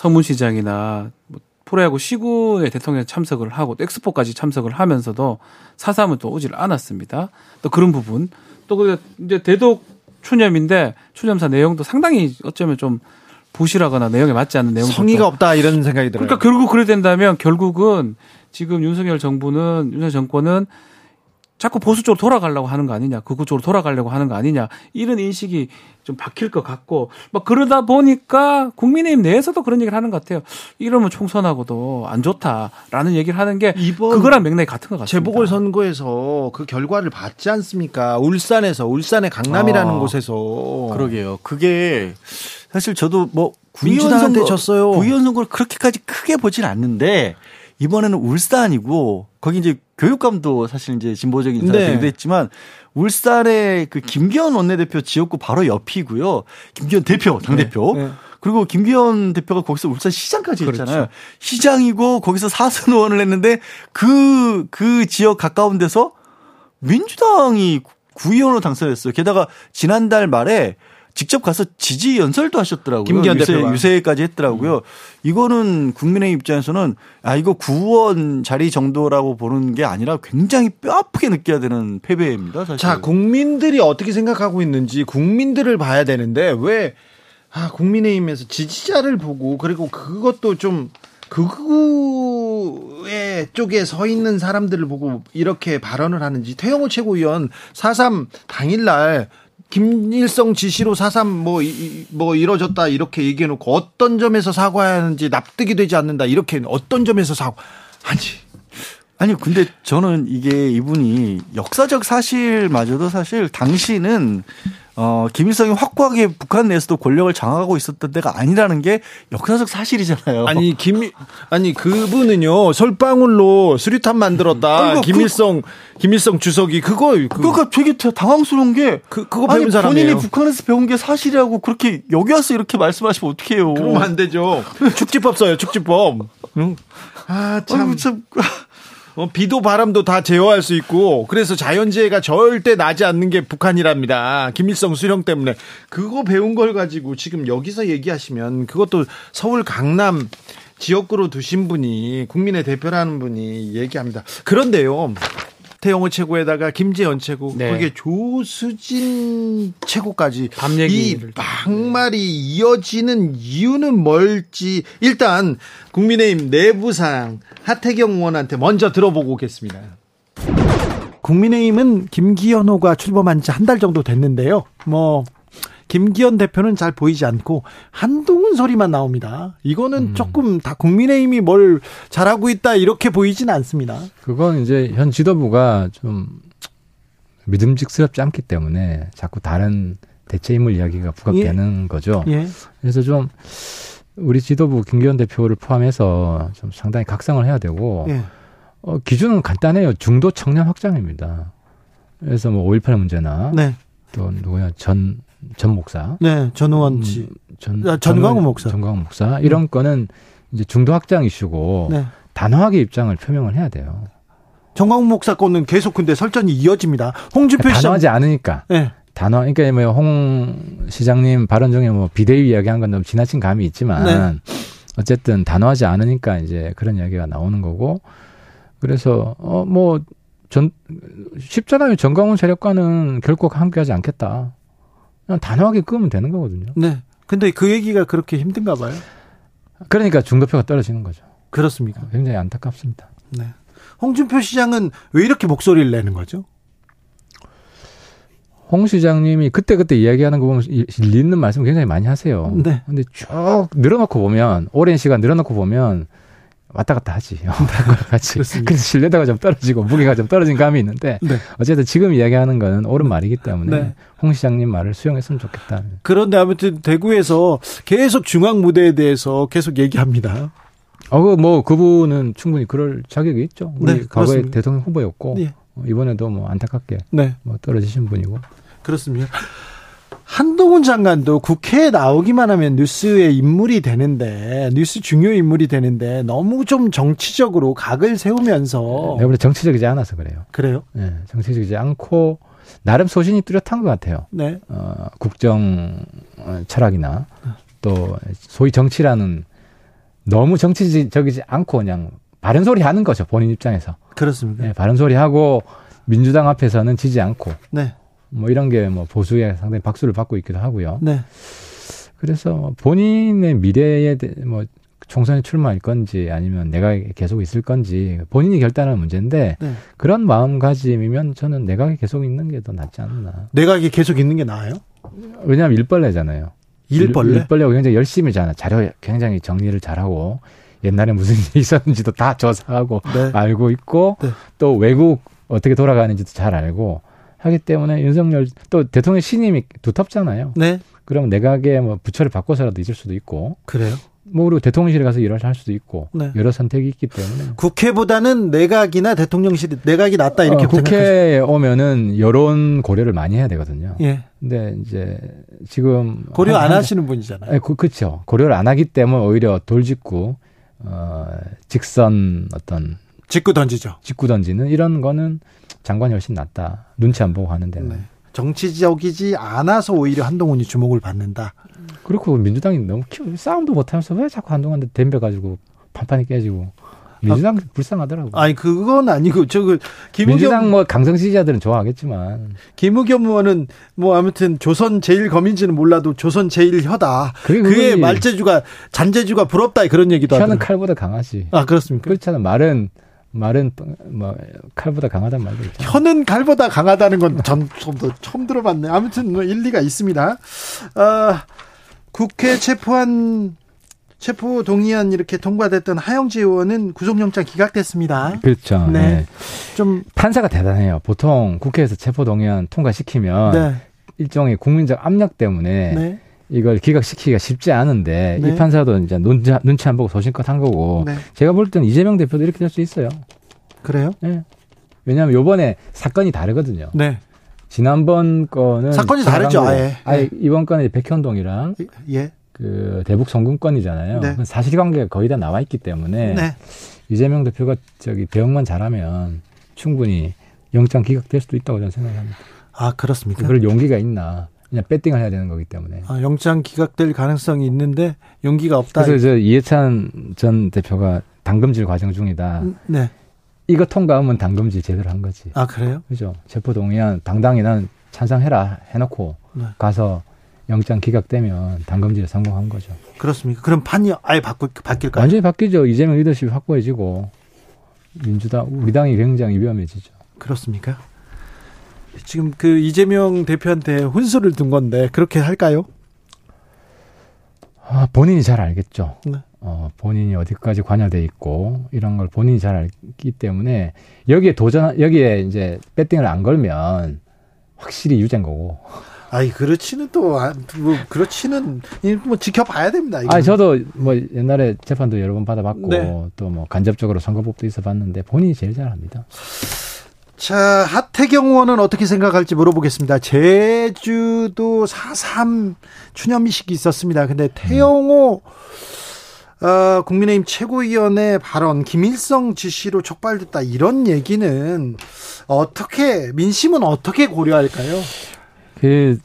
서문시장이나 뭐 프로야구 시구에 대통령 참석을 하고 또 엑스포까지 참석을 하면서도 사삼은 또 오지를 않았습니다. 또 그런 부분 또그 이제 대독 추념인데 추념사 내용도 상당히 어쩌면 좀 부실하거나 내용에 맞지 않는 내용 성의가 없다 이런 생각이 들어요. 그러니까 결국 그래 된다면 결국은 지금 윤석열 정부는 윤석열 정권은 자꾸 보수 쪽으로 돌아가려고 하는 거 아니냐, 극우 쪽으로 돌아가려고 하는 거 아니냐 이런 인식이 좀 바뀔 것 같고 막 그러다 보니까 국민의힘 내에서도 그런 얘기를 하는 것 같아요. 이러면 총선하고도 안 좋다라는 얘기를 하는 게 이번 그거랑 맥락이 같은 것 같습니다. 재보궐 선거에서 그 결과를 봤지 않습니까? 울산에서 울산의 강남이라는 아, 곳에서 그러게요. 그게 사실 저도 뭐 민주당한테 졌어요. 구의원 선거를 그렇게까지 크게 보진 않는데 이번에는 울산이고 거기 이제 교육감도 사실 이제 진보적인 인사가 네. 되기도 했지만 울산의 그 김기현 원내대표 지역구 바로 옆이고요. 김기현 대표 당 대표. 네. 그리고 김기현 대표가 거기서 울산 시장까지 그렇죠. 했잖아요. 시장이고 거기서 사선 의원을 했는데 그, 그 지역 가까운 데서 민주당이 구의원으로 당선했어요. 게다가 지난달 말에 직접 가서 지지 연설도 하셨더라고요. 김기현 유세, 대표가. 유세까지 했더라고요. 이거는 국민의 입장에서는 아 이거 구원 자리 정도라고 보는 게 아니라 굉장히 뼈아프게 느껴야 되는 패배입니다. 사실. 자 국민들이 어떻게 생각하고 있는지 국민들을 봐야 되는데 왜 아, 국민의힘에서 지지자를 보고 그리고 그것도 좀 극우의 쪽에 서 있는 사람들을 보고 이렇게 발언을 하는지 태영호 최고위원 4.3 당일날 김일성 지시로 4.3 뭐, 이- 뭐 이뤄졌다 이렇게 얘기해 놓고 어떤 점에서 사과해야 하는지 납득이 되지 않는다 이렇게 어떤 점에서 사과? 아니 아니 근데 저는 이게 이분이 역사적 사실마저도 사실 당시는 어 김일성이 확고하게 북한 내에서도 권력을 장악하고 있었던 때가 아니라는 게 역사적 사실이잖아요. 아니 김 아니 그분은요 솔방울로 수류탄 만들었다 아이고, 김일성 김일성 주석이 그거 그, 그러니까 되게 당황스러운 게 그 그거 아니 배운 사람이에요. 본인이 북한에서 배운 게 사실이라고 그렇게 여기 와서 이렇게 말씀하시면 어떡해요. 그러면 안 되죠. 축지법 써요 축지법. 응? 아참 참. 어, 비도 바람도 다 제어할 수 있고 그래서 자연재해가 절대 나지 않는 게 북한이랍니다. 김일성 수령 때문에 그거 배운 걸 가지고 지금 여기서 얘기하시면 그것도 서울 강남 지역구로 두신 분이 국민의 대표라는 분이 얘기합니다. 그런데요. 태영호 최고에다가 김재현 최고, 네. 거기에 조수진 최고까지 밤이 얘기를 막말이 이어지는 이유는 뭘지 일단 국민의힘 내부상 하태경 의원한테 먼저 들어보고 오겠습니다. 국민의힘은 김기현호가 출범한 지 한 달 정도 됐는데요. 뭐 김기현 대표는 잘 보이지 않고 한동훈 소리만 나옵니다. 이거는 조금 다 국민의힘이 뭘 잘하고 있다 이렇게 보이진 않습니다. 그건 이제 현 지도부가 좀 믿음직스럽지 않기 때문에 자꾸 다른 대체 인물 이야기가 부각되는 거죠. 예. 그래서 좀 우리 지도부 김기현 대표를 포함해서 좀 상당히 각성을 해야 되고 예. 어, 기준은 간단해요. 중도 청년 확장입니다. 그래서 뭐 5.18 문제나 네. 또 누구야 전, 전 목사. 네. 전우원 씨. 전, 아, 전광훈 목사. 음. 전광훈 목사. 이런 거는 이제 중도 확장 이슈고 네. 단호하게 입장을 표명을 해야 돼요. 정광훈 목사 건은 계속 근데 설전이 이어집니다. 홍준표 시장. 단호하지 않으니까. 네. 단호, 그러니까 뭐홍 시장님 발언 중에 뭐 비대위 이야기한 건 너무 지나친 감이 있지만 네. 어쨌든 단호하지 않으니까 이제 그런 이야기가 나오는 거고 그래서 어뭐 전 쉽잖아요. 정강훈 세력과는 결코 함께하지 않겠다. 그냥 단호하게 끄면 되는 거거든요. 네. 근데 그 얘기가 그렇게 힘든가 봐요. 그러니까 중도표가 떨어지는 거죠. 그렇습니까? 굉장히 안타깝습니다. 네. 홍준표 시장은 왜 이렇게 목소리를 내는 거죠? 홍 시장님이 그때그때 이야기하는 거 보면 이- 일리 있는 말씀 굉장히 많이 하세요. 네. 근데 쭉 늘어놓고 보면, 오랜 시간 늘어놓고 보면, 왔다 갔다 하지. 같이. 그래서 신뢰도가 좀 떨어지고, 무게가 좀 떨어진 감이 있는데, 네. 어쨌든 지금 이야기하는 거는 옳은 말이기 때문에, 네. 홍 시장님 말을 수용했으면 좋겠다. 그런데 아무튼 대구에서 계속 중앙 무대에 대해서 계속 얘기합니다. 어, 그 뭐, 그분은 충분히 그럴 자격이 있죠. 우리 네, 과거에 그렇습니다. 대통령 후보였고, 예. 어, 이번에도 뭐 안타깝게 네. 뭐 떨어지신 분이고. 그렇습니다. 한동훈 장관도 국회에 나오기만 하면 뉴스의 인물이 되는데 뉴스 중요 인물이 되는데 너무 좀 정치적으로 각을 세우면서 내가 볼때 정치적이지 않아서 그래요. 그래요? 예, 정치적이지 않고, 나름 소신이 뚜렷한 것 같아요. 네. 어, 국정 어, 철학이나 또 소위 정치라는 너무 정치적이지 않고 그냥 바른 소리 하는 거죠 본인 입장에서 그렇습니다. 예, 바른 소리 하고 민주당 앞에서는 지지 않고 네. 뭐 이런 게 뭐 보수에 상당히 박수를 받고 있기도 하고요. 네. 그래서 뭐 본인의 미래에 대- 뭐 총선에 출마할 건지 아니면 내가 계속 있을 건지 본인이 결단하는 문제인데 네. 그런 마음가짐이면 저는 내각에 계속 있는 게 더 낫지 않나. 내각이 계속 있는 게 나아요? 왜냐하면 일벌레잖아요. 일벌레? 일, 벌레가 굉장히 열심히 잖아 자료 굉장히 정리를 잘하고 옛날에 무슨 일이 있었는지도 다 조사하고 네. 알고 있고 네. 또 외국 어떻게 돌아가는지도 잘 알고 하기 때문에 윤석열 또 대통령 신임이 두텁잖아요. 네. 그럼 내각에 뭐 부처를 바꿔서라도 있을 수도 있고 그래요. 뭐 그리고 대통령실에 가서 일을 할 수도 있고 네. 여러 선택이 있기 때문에 국회보다는 내각이나 대통령실 내각이 낫다 이렇게 어, 생각하시- 국회에 오면은 여론 고려를 많이 해야 되거든요. 예. 근데 이제 지금 고려 한- 안 한- 하시는 분이잖아요. 예, 그, 그렇죠. 고려를 안 하기 때문에 오히려 돌직구, 어, 직선 어떤 직구 던지죠. 직구 던지는 이런 거는 장관이 훨씬 낫다. 눈치 안 보고 하는 데는. 네. 정치적이지 않아서 오히려 한동훈이 주목을 받는다. 그렇고 민주당이 너무 키워, 싸움도 못하면서 왜 자꾸 한동안 덤벼가지고 판판이 깨지고. 민주당 불쌍하더라고. 아니 그건 아니고 저그 김우겸 민주당 뭐 강성 지지자들은 좋아하겠지만 김우겸 의원은 뭐 아무튼 조선 제일 검인지는 몰라도 조선 제일 혀다. 그의. 말재주가 잔재주가 부럽다 그런 얘기도 하더라고요. 칼보다 강하지. 아 그렇습니까? 그렇잖아. 말은 말은 뭐 칼보다 강하단 말도 있잖아. 혀는 칼보다 강하다는 건 전 처음, 처음 들어봤네. 아무튼 뭐 일리가 있습니다. 아, 국회 체포한 체포 동의안 이렇게 통과됐던 하영재 의원은 구속영장 기각됐습니다. 그렇죠. 네. 네. 좀 판사가 대단해요. 보통 국회에서 체포 동의안 통과시키면 네, 일종의 국민적 압력 때문에 네, 이걸 기각시키기가 쉽지 않은데 네. 이 판사도 이제 눈치, 눈치 안 보고 소신껏 한 거고 네. 제가 볼 때는 이재명 대표도 이렇게 될 수 있어요. 그래요? 네. 왜냐하면 요번에 사건이 다르거든요. 네, 지난번 거는 사건이 다르죠, 아예. 아예 네. 이번 건은 백현동이랑 예, 그 대북 성군건이잖아요. 네. 사실관계가 거의 다 나와 있기 때문에 네, 이재명 대표가 저기 대응만 잘하면 충분히 영장 기각될 수도 있다고 저는 생각합니다. 아 그렇습니까? 그럴 용기가 있나? 그냥 배팅을 해야 되는 거기 때문에. 아, 영장 기각될 가능성이 있는데 용기가 없다. 그래서 저 이해찬 전 대표가 당금질 과정 중이다. 음, 네. 이거 통과하면 당금질 제대로 한 거지. 아 그래요? 그죠? 체포 동의안 당당히 난 찬성해라 해놓고 네. 가서 영장 기각되면 당금질에 성공한 거죠. 그렇습니까? 그럼 판이 아예 바꾸, 바뀔까요? 완전히 바뀌죠. 이재명 리더십이 확고해지고 민주당 우리 당이 굉장히 위험해지죠. 그렇습니까? 지금 그 이재명 대표한테 혼수를 둔 건데 그렇게 할까요? 아, 본인이 잘 알겠죠. 네. 어, 본인이 어디까지 관여돼 있고 이런 걸 본인이 잘 알기 때문에 여기에 도전 여기에 이제 배팅을 안 걸면 확실히 유죄인 거고. 아이 그렇지는 또 아, 뭐 그렇지는 이뭐 지켜봐야 됩니다. 아 저도 뭐 옛날에 재판도 여러 번 받아봤고 네. 또뭐 간접적으로 선거법도 있어봤는데 본인이 제일 잘합니다. 자, 하태경 의원은 어떻게 생각할지 물어보겠습니다. 제주도 4.3 추념식이 있었습니다. 근데 태영호, 어, 국민의힘 최고위원의 발언, 김일성 지시로 촉발됐다. 이런 얘기는 어떻게, 민심은 어떻게 고려할까요? 그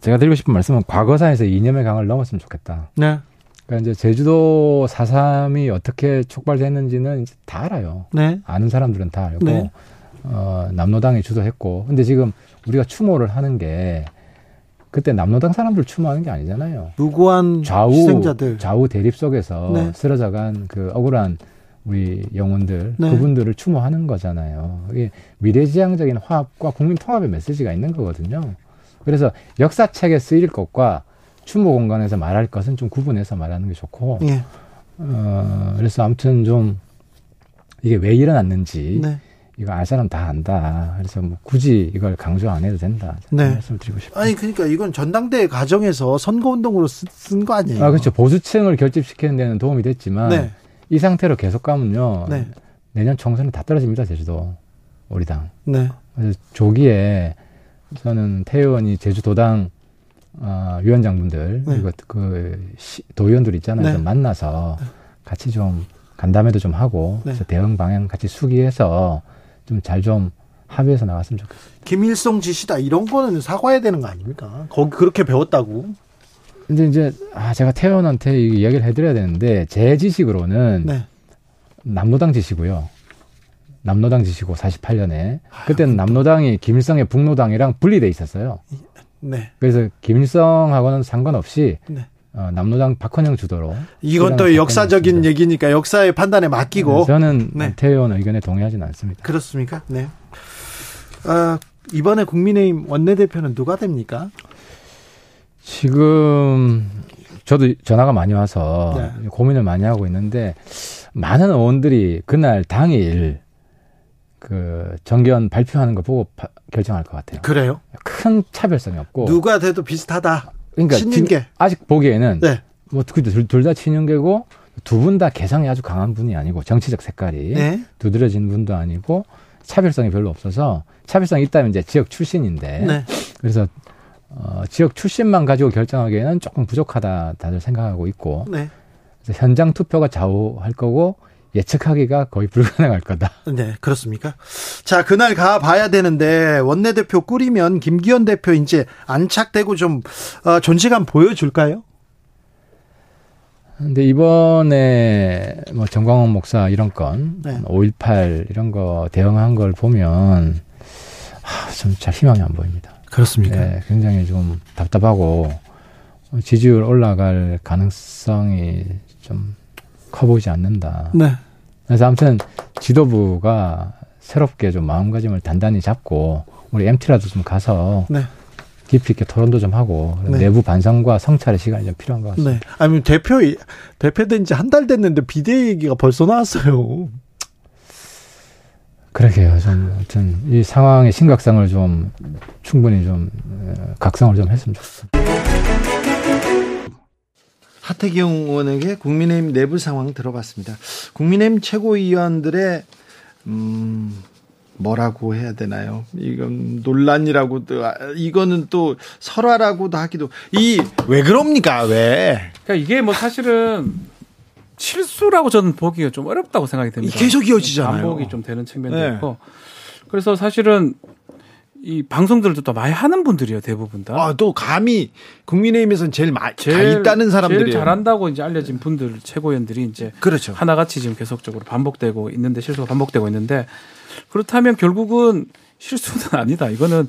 제가 드리고 싶은 말씀은 과거사에서 이념의 강을 넘었으면 좋겠다. 네. 그러니까 이제 제주도 4.3이 어떻게 촉발됐는지는 이제 다 알아요. 네. 아는 사람들은 다 알고 네. 어, 남로당이 주도했고 근데 지금 우리가 추모를 하는 게 그때 남로당 사람들 추모하는 게 아니잖아요. 무고한 좌우 희생자들. 좌우 대립 속에서 네. 쓰러져간 그 억울한 우리 영혼들 네. 그분들을 추모하는 거잖아요. 이게 미래지향적인 화합과 국민 통합의 메시지가 있는 거거든요. 그래서 역사책에 쓰일 것과 추모 공간에서 말할 것은 좀 구분해서 말하는 게 좋고 예. 어, 그래서 아무튼 좀 이게 왜 일어났는지 네. 이거 알 사람 다 안다. 그래서 뭐 굳이 이걸 강조 안 해도 된다. 네. 말씀을 드리고 싶어요. 아니, 그러니까 이건 전당대회 과정에서 선거 운동으로 쓴 거 아니에요? 아, 그렇죠. 보수층을 결집시키는 데는 도움이 됐지만 네. 이 상태로 계속 가면요. 네. 내년 총선은 다 떨어집니다. 제주도 우리 당. 네. 그래서 조기에 저는 태 의원이 제주도당 어, 위원장분들 네. 그리고 그 시- 도의원들 있잖아요. 네. 좀 만나서 같이 좀 간담회도 좀 하고 네. 그래서 대응 방향 같이 수기해서 좀잘좀 합의해서 나갔으면 좋겠어요. 김일성 지시다. 이런 거는 사과해야 되는 거 아닙니까? 거기 그렇게 배웠다고. 근데 이제 아 제가 태 의원한테 이 이야기를 해드려야 되는데 제 지식으로는 네. 남로당 지시고요. 남로당 지시고 48년에 그때는 남로당이 김일성의 북로당이랑 분리돼 있었어요. 네. 그래서 김일성하고는 상관없이 네. 어, 남로당 박헌영 주도로 이건 또 역사적인 바꿔놨습니다. 얘기니까 역사의 판단에 맡기고 저는 네. 태 의원 의견에 동의하지는 않습니다. 그렇습니까? 네. 아, 이번에 국민의힘 원내대표는 누가 됩니까? 지금 저도 전화가 많이 와서 네. 고민을 많이 하고 있는데 많은 의원들이 그날 당일 그 정견 발표하는 거 보고 파- 결정할 것 같아요. 그래요? 큰 차별성이 없고 누가 돼도 비슷하다. 그러니까. 지금 아직 보기에는 네. 뭐둘다 친윤계고 두 분 다 개성이 아주 강한 분이 아니고 정치적 색깔이 네. 두드러진 분도 아니고 차별성이 별로 없어서 차별성이 있다면 이제 지역 출신인데 네. 그래서 어, 지역 출신만 가지고 결정하기에는 조금 부족하다 다들 생각하고 있고 네. 그래서 현장 투표가 좌우할 거고 예측하기가 거의 불가능할 거다. 네, 그렇습니까? 자, 그날 가 봐야 되는데 원내대표 꾸리면 김기현 대표 이제 안착되고 좀 어, 존재감 보여줄까요? 근데 이번에 뭐 정광훈 목사 이런 건, 네. 5.18 이런 거 대응한 걸 보면 하, 좀잘 희망이 안 보입니다. 그렇습니까? 네, 굉장히 좀 답답하고 지지율 올라갈 가능성이 좀 커 보이지 않는다. 네. 그래서 아무튼 지도부가 새롭게 좀 마음가짐을 단단히 잡고 우리 MT라도 좀 가서 네. 깊이 있게 토론도 좀 하고 네. 내부 반성과 성찰의 시간이 좀 필요한 것 같습니다. 네. 아니 대표 대표된 지 한 달 됐는데 비대 얘기가 벌써 나왔어요. 그러게요. 좀 아무튼 이 상황의 심각성을 좀 충분히 좀 어, 각성을 좀 했으면 좋겠습니다. 하태경 의원에게 국민의힘 내부 상황 들어봤습니다. 국민의힘 최고위원들의 음 뭐라고 해야 되나요? 이건 논란이라고도 아, 이거는 또 설화라고도 하기도 이 왜 그럽니까? 왜? 그러니까 이게 뭐 사실은 실수라고 저는 보기가 좀 어렵다고 생각이 됩니다. 계속 이어지잖아요. 반복이 좀 되는 측면도 네. 있고. 그래서 사실은 이 방송들도 또 많이 하는 분들이에요 대부분 다. 아, 또 감히 국민의힘에서는 제일 많이 다 제일 있다는 사람들이 제일 잘한다고 이제 알려진 분들 최고위원들이 이제 그렇죠. 하나같이 지금 계속적으로 반복되고 있는데 실수가 반복되고 있는데 그렇다면 결국은 실수는 아니다. 이거는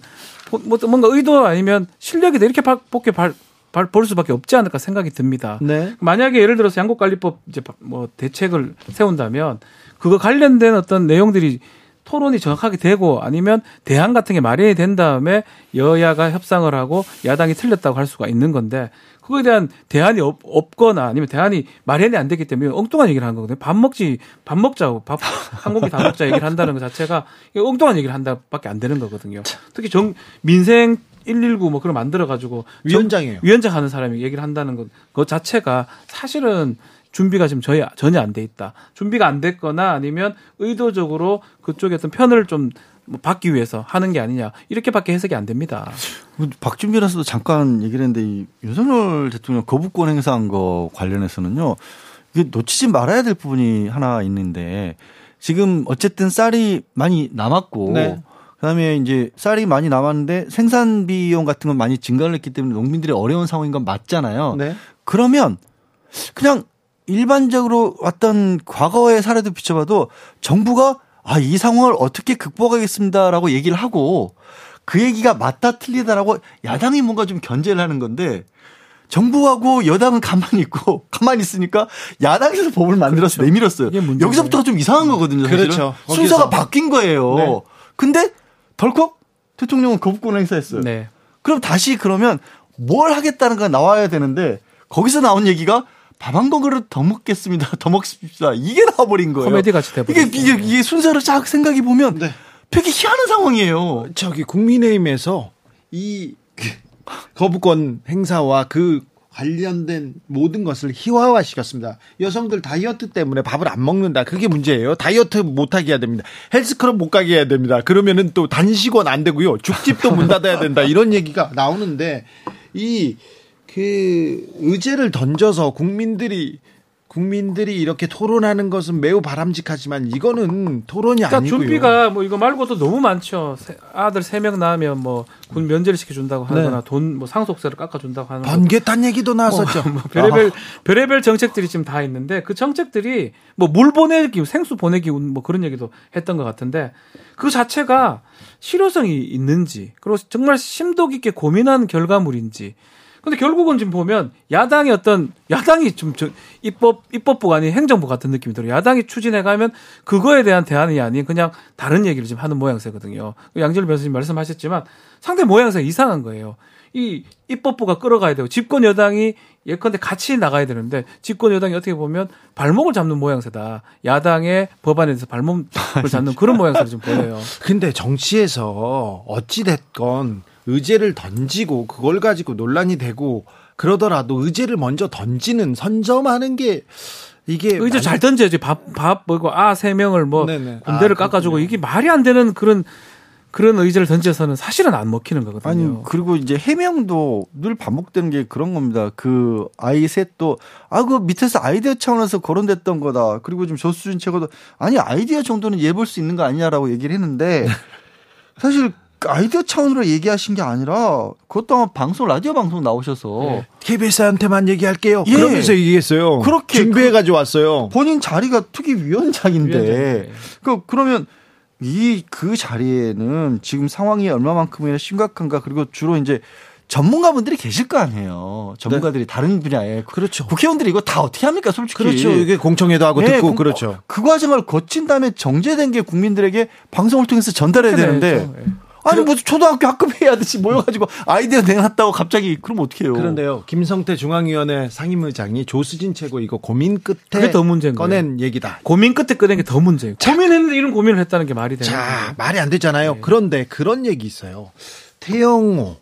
뭐- 뭐 뭔가 의도 아니면 실력이 이렇게 밖에 발, 발, 볼 수밖에 없지 않을까 생각이 듭니다. 네. 만약에 예를 들어서 양곡관리법 이제 뭐 대책을 세운다면 그거 관련된 어떤 내용들이 토론이 정확하게 되고 아니면 대안 같은 게 마련이 된 다음에 여야가 협상을 하고 야당이 틀렸다고 할 수가 있는 건데 그거에 대한 대안이 없, 없거나 아니면 대안이 마련이 안 되기 때문에 엉뚱한 얘기를 하는 거거든요. 밥 먹지 밥 먹자고 밥 한 공기 다 먹자 얘기를 한다는 것 자체가 엉뚱한 얘기를 한다 밖에 안 되는 거거든요. 특히 정 민생 119 뭐 그걸 만들어 가지고 위원장이에요. 위원장 하는 사람이 얘기를 한다는 것, 그 자체가 사실은 준비가 지금 전혀, 전혀 안 돼 있다. 준비가 안 됐거나 아니면 의도적으로 그쪽에 어떤 편을 좀 뭐 받기 위해서 하는 게 아니냐. 이렇게밖에 해석이 안 됩니다. 박준 변호사도 잠깐 얘기를 했는데 이 윤석열 대통령 거부권 행사한 거 관련해서는요. 이게 놓치지 말아야 될 부분이 하나 있는데 지금 어쨌든 쌀이 많이 남았고 네. 그다음에 이제 쌀이 많이 남았는데 생산 비용 같은 건 많이 증가를 했기 때문에 농민들이 어려운 상황인 건 맞잖아요. 네. 그러면 그냥 일반적으로 왔던 과거의 사례도 비춰봐도 정부가 아, 이 상황을 어떻게 극복하겠습니다라고 얘기를 하고 그 얘기가 맞다 틀리다라고 야당이 뭔가 좀 견제를 하는 건데 정부하고 여당은 가만히 있고 가만히 있으니까 야당에서 법을 만들어서 그렇죠. 내밀었어요. 여기서부터가 좀 이상한 거거든요. 사실은. 그렇죠. 순서가. 바뀐 거예요. 네. 근데 덜컥 대통령은 거부권 행사했어요. 네. 그럼 다시 그러면 뭘 하겠다는 가 나와야 되는데 거기서 나온 얘기가 밥한 그릇 더 먹겠습니다. 더 먹습니다. 이게 나와버린 거예요. 코미디 같이 이게, 돼버렸어요. 이게, 이게 순서를 쫙 생각해 보면 네. 되게 희한한 상황이에요. 저기 국민의힘에서 이 거부권 행사와 그 관련된 모든 것을 희화화 시켰습니다. 여성들 다이어트 때문에 밥을 안 먹는다. 그게 문제예요. 다이어트 못하게 해야 됩니다. 헬스클럽 못 가게 해야 됩니다. 그러면은 또 단식원 안 되고요. 죽집도 문 닫아야 된다. 이런 얘기가 나오는데 이 그 의제를 던져서 국민들이 국민들이 이렇게 토론하는 것은 매우 바람직하지만 이거는 토론이 그러니까 아니고요. 준비가 뭐 이거 말고도 너무 많죠. 세- 아들 세 명 낳으면 뭐 군 면제를 시켜준다고 하거나 네. 돈뭐 상속세를 깎아준다고 하는 거. 번개탄 얘기도 나왔었죠. 뭐 별의별 별의별 정책들이 지금 다 있는데 그 정책들이 뭐 물 보내기, 생수 보내기 뭐 그런 얘기도 했던 것 같은데 그 자체가 실효성이 있는지 그리고 정말 심도 깊게 고민한 결과물인지. 근데 결국은 지금 보면 야당이 어떤 야당이 좀 저, 입법 입법부가 아닌 행정부 같은 느낌이 들어요. 야당이 추진해 가면 그거에 대한 대안이 아닌 그냥 다른 얘기를 지금 하는 모양새거든요. 양질 변호사님 말씀하셨지만 상대 모양새가 이상한 거예요. 이 입법부가 끌어가야 되고 집권 여당이 예컨대 같이 나가야 되는데 집권 여당이 어떻게 보면 발목을 잡는 모양새다. 야당의 법안에 대해서 발목을 잡는 그런 모양새를 좀 보여요. 근데 정치에서 어찌 됐건 의제를 던지고 그걸 가지고 논란이 되고 그러더라도 의제를 먼저 던지는 선점하는 게 이게 의제 잘 던져야지 밥, 밥, 뭐고, 아, 세 명을 뭐, 네네. 군대를 아, 깎아주고. 이게 말이 안 되는 그런, 그런 의제를 던져서는 사실은 안 먹히는 거거든요. 아니 그리고 이제 해명도 늘 반복되는 게 그런 겁니다. 그 아이 셋도 아 그 밑에서 아이디어 차원에서 거론됐던 거다. 그리고 좀 조수진 최고도 아니 아이디어 정도는 예볼 수 있는 거 아니냐라고 얘기를 했는데 사실 아이디어 차원으로 얘기하신 게 아니라 그것도 아마 방송 라디오 방송 나오셔서 네. KBS한테만 얘기할게요. 예. 그러면서 얘기했어요. 그렇게 준비해 가지고 왔어요. 본인 자리가 특위위원장인데 위원장인데. 그 그러면 이 그 자리에는 지금 상황이 얼마만큼이나 심각한가 그리고 주로 이제 전문가분들이 계실 거 아니에요. 전문가들이 다른 분야에 그렇죠. 국회의원들이 이거 다 어떻게 합니까, 솔직히. 그렇죠. 이게 공청회도 하고 예, 듣고 그- 그렇죠. 그 과정을 거친 다음에 정제된 게 국민들에게 방송을 통해서 전달해야 되는데 예. 아니 무슨 초등학교 학급회의 하듯이 모여가지고 아이디어 내놨다고 갑자기 그럼 어떻게 해요? 그런데요, 김성태 중앙위원회 상임의장이 조수진 최고 이거 고민 끝에 더 문제인 거예요. 꺼낸 얘기다. 고민 끝에 꺼낸 게 더 문제예요. 고민했는데 이런 고민을 했다는 게 말이 되는 자, 거예요. 말이 안 되잖아요. 네. 그런데 그런 얘기 있어요. 태영호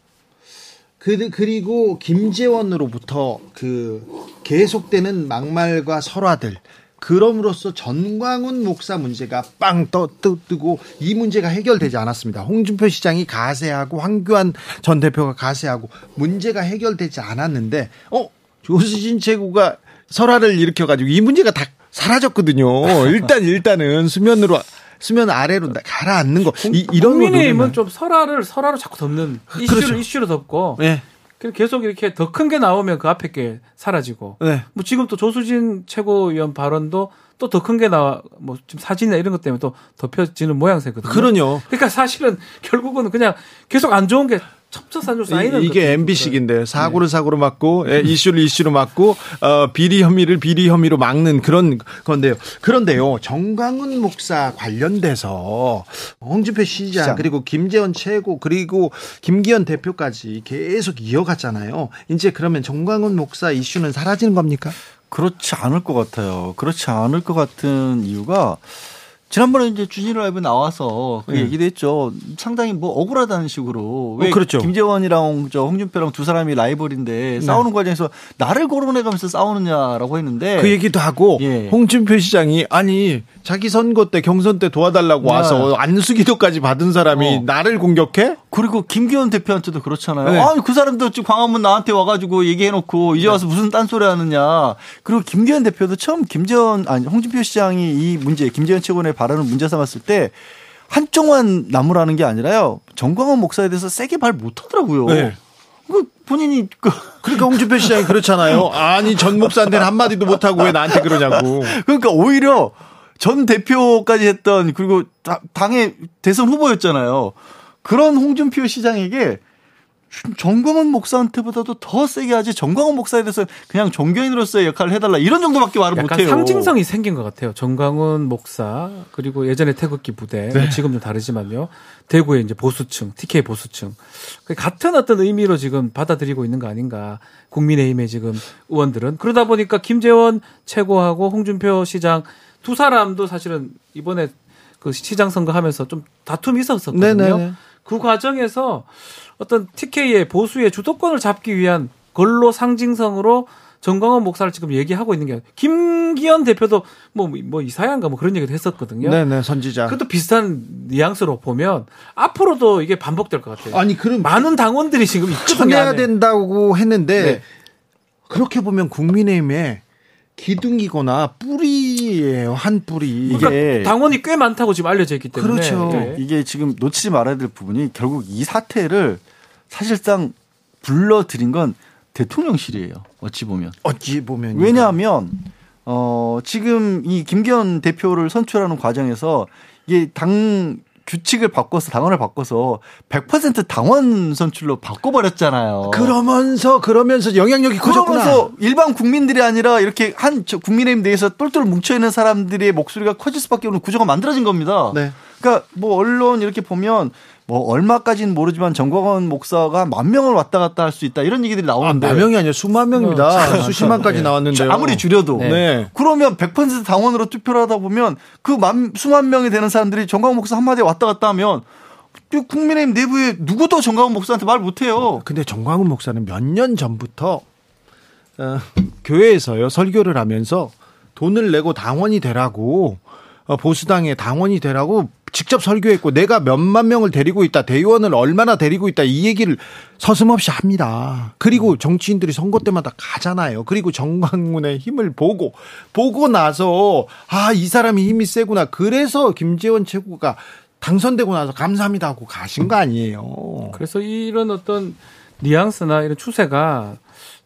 그, 그리고 김재원으로부터 그 계속되는 막말과 설화들 그럼으로써 전광훈 목사 문제가 빵 떠, 뜨, 뜨고 이 문제가 해결되지 않았습니다. 홍준표 시장이 가세하고 황교안 전 대표가 가세하고 문제가 해결되지 않았는데 어 조수진 최고가 설화를 일으켜가지고 이 문제가 다 사라졌거든요. 일단 일단은 수면으로 수면 아래로 가라앉는 거 이, 이런 국민의힘은 좀 설화를 설화로 자꾸 덮는 이슈를 그렇죠. 이슈로 덮고 네. 계속 이렇게 더 큰 게 나오면 그 앞에 게 사라지고 네. 뭐 지금 또 조수진 최고위원 발언도 또 더 큰 게 나와 뭐 지금 사진이나 이런 것 때문에 또 덮여지는 모양새거든요. 그러요. 그러니까 사실은 결국은 그냥 계속 안 좋은 게 첩첩산으로 쌓이는 이- 이게. MB식인데 사고를 네. 사고로 막고 예, 이슈를 이슈로 막고 어, 비리 혐의를 비리 혐의로 막는 그런 건데요. 그런데요, 정광훈 목사 관련돼서 홍준표 시장, 시장. 그리고 김재원 최고 그리고 김기현 대표까지 계속 이어갔잖아요. 이제 그러면 정광훈 목사 이슈는 사라지는 겁니까? 그렇지 않을 것 같아요. 그렇지 않을 것 같은 이유가 지난번에 이제 주진우 라이브 나와서 그 네. 얘기도 했죠. 상당히 뭐 억울하다는 식으로. 왜 어, 그렇죠. 김재원이랑 저 홍준표랑 두 사람이 라이벌인데 싸우는 과정에서 나를 거론해가면서 싸우느냐라고 했는데. 그 얘기도 하고 예. 홍준표 시장이 아니 자기 선거 때 경선 때 도와달라고 네. 와서 안수기도까지 받은 사람이 어. 나를 공격해? 그리고 김기현 대표한테도 그렇잖아요. 네. 아니 그 사람도 지금 광화문 나한테 와가지고 얘기해놓고 이제 와서 무슨 딴소리 하느냐. 그리고 김기현 대표도 처음 김재원 아니 홍준표 시장이 이 문제 김재원 최고의 발언을 문제 삼았을 때 한쪽만 나무라는 게 아니라요. 정광훈 목사에 대해서 세게 말 못하더라고요. 네. 그 본인이 그 그러니까 홍준표 시장이 그렇잖아요. 아니 전 목사한테는 한 마디도 못하고 왜 나한테 그러냐고. 그러니까 오히려 전 대표까지 했던 그리고 다- 당의 대선 후보였잖아요. 그런 홍준표 시장에게 정광훈 목사한테보다도 더 세게 하지 정광훈 목사에 대해서 그냥 종교인으로서의 역할을 해달라 이런 정도밖에 말을 못해요. 상징성이 생긴 것 같아요. 정광훈 목사 그리고 예전에 태극기 부대 네. 뭐 지금 좀 다르지만요. 대구의 이제 보수층, TK 보수층 그 같은 어떤 의미로 지금 받아들이고 있는 거 아닌가. 국민의힘의 지금 의원들은 그러다 보니까 김재원 최고하고 홍준표 시장 두 사람도 사실은 이번에 그 시장 선거하면서 좀 다툼이 있었었거든요. 네네네. 그 과정에서 어떤 TK의 보수의 주도권을 잡기 위한 걸로 상징성으로 정광훈 목사를 지금 얘기하고 있는 게 김기현 대표도 뭐 뭐 이사야인가 뭐 그런 얘기도 했었거든요. 네네 선지자. 그것도 비슷한 뉘앙스로 보면 앞으로도 이게 반복될 것 같아요. 아니 그럼 많은 당원들이 지금. 쳐내야 안에. 된다고 했는데 네. 그렇게 보면 국민의힘의 기둥이거나 뿌리 예요 한 뿌리. 그러니까 이게- 당원이 꽤 많다고 지금 알려져 있기 때문에 그렇죠. 네. 이게 지금 놓치지 말아야 될 부분이 결국 이 사태를 사실상 불러들인 건 대통령실이에요. 어찌 보면. 어찌 보면 왜냐하면 어 지금 이 김기현 대표를 선출하는 과정에서 이게 당 규칙을 바꿔서 당원을 바꿔서 100% 당원 선출로 바꿔버렸잖아요. 그러면서 그러면서 영향력이 커졌구나. 그러면서 일반 국민들이 아니라 이렇게 한저 국민의힘 내에서 똘똘 뭉쳐 있는 사람들의 목소리가 커질 수밖에 없는 구조가 만들어진 겁니다. 네. 그러니까 뭐 언론 이렇게 보면 뭐 얼마까지는 모르지만 정광원 목사가 만 명을 왔다 갔다 할 수 있다 이런 얘기들이 아, 나오는데 만 명이 아니라 수만 명입니다. 어, 수십만까지 네. 나왔는데요. 아무리 줄여도 네. 네. 그러면 100% 당원으로 투표를 하다 보면 그 만, 수만 명이 되는 사람들이 정광훈 목사 한마디에 왔다 갔다 하면 이 국민의힘 내부에 누구도 정광훈 목사한테 말 못해요. 근데 정광훈 목사는 몇 년 전부터 어, 교회에서요 설교를 하면서 돈을 내고 당원이 되라고 어, 보수당의 당원이 되라고 직접 설교했고 내가 몇만 명을 데리고 있다 대의원을 얼마나 데리고 있다 이 얘기를 서슴없이 합니다. 그리고 정치인들이 선거 때마다 가잖아요. 그리고 정광훈의 힘을 보고 보고 나서 아 이 사람이 힘이 세구나. 그래서 김재원 최고가 당선되고 나서 감사합니다 하고 가신 거 아니에요. 그래서 이런 어떤 뉘앙스나 이런 추세가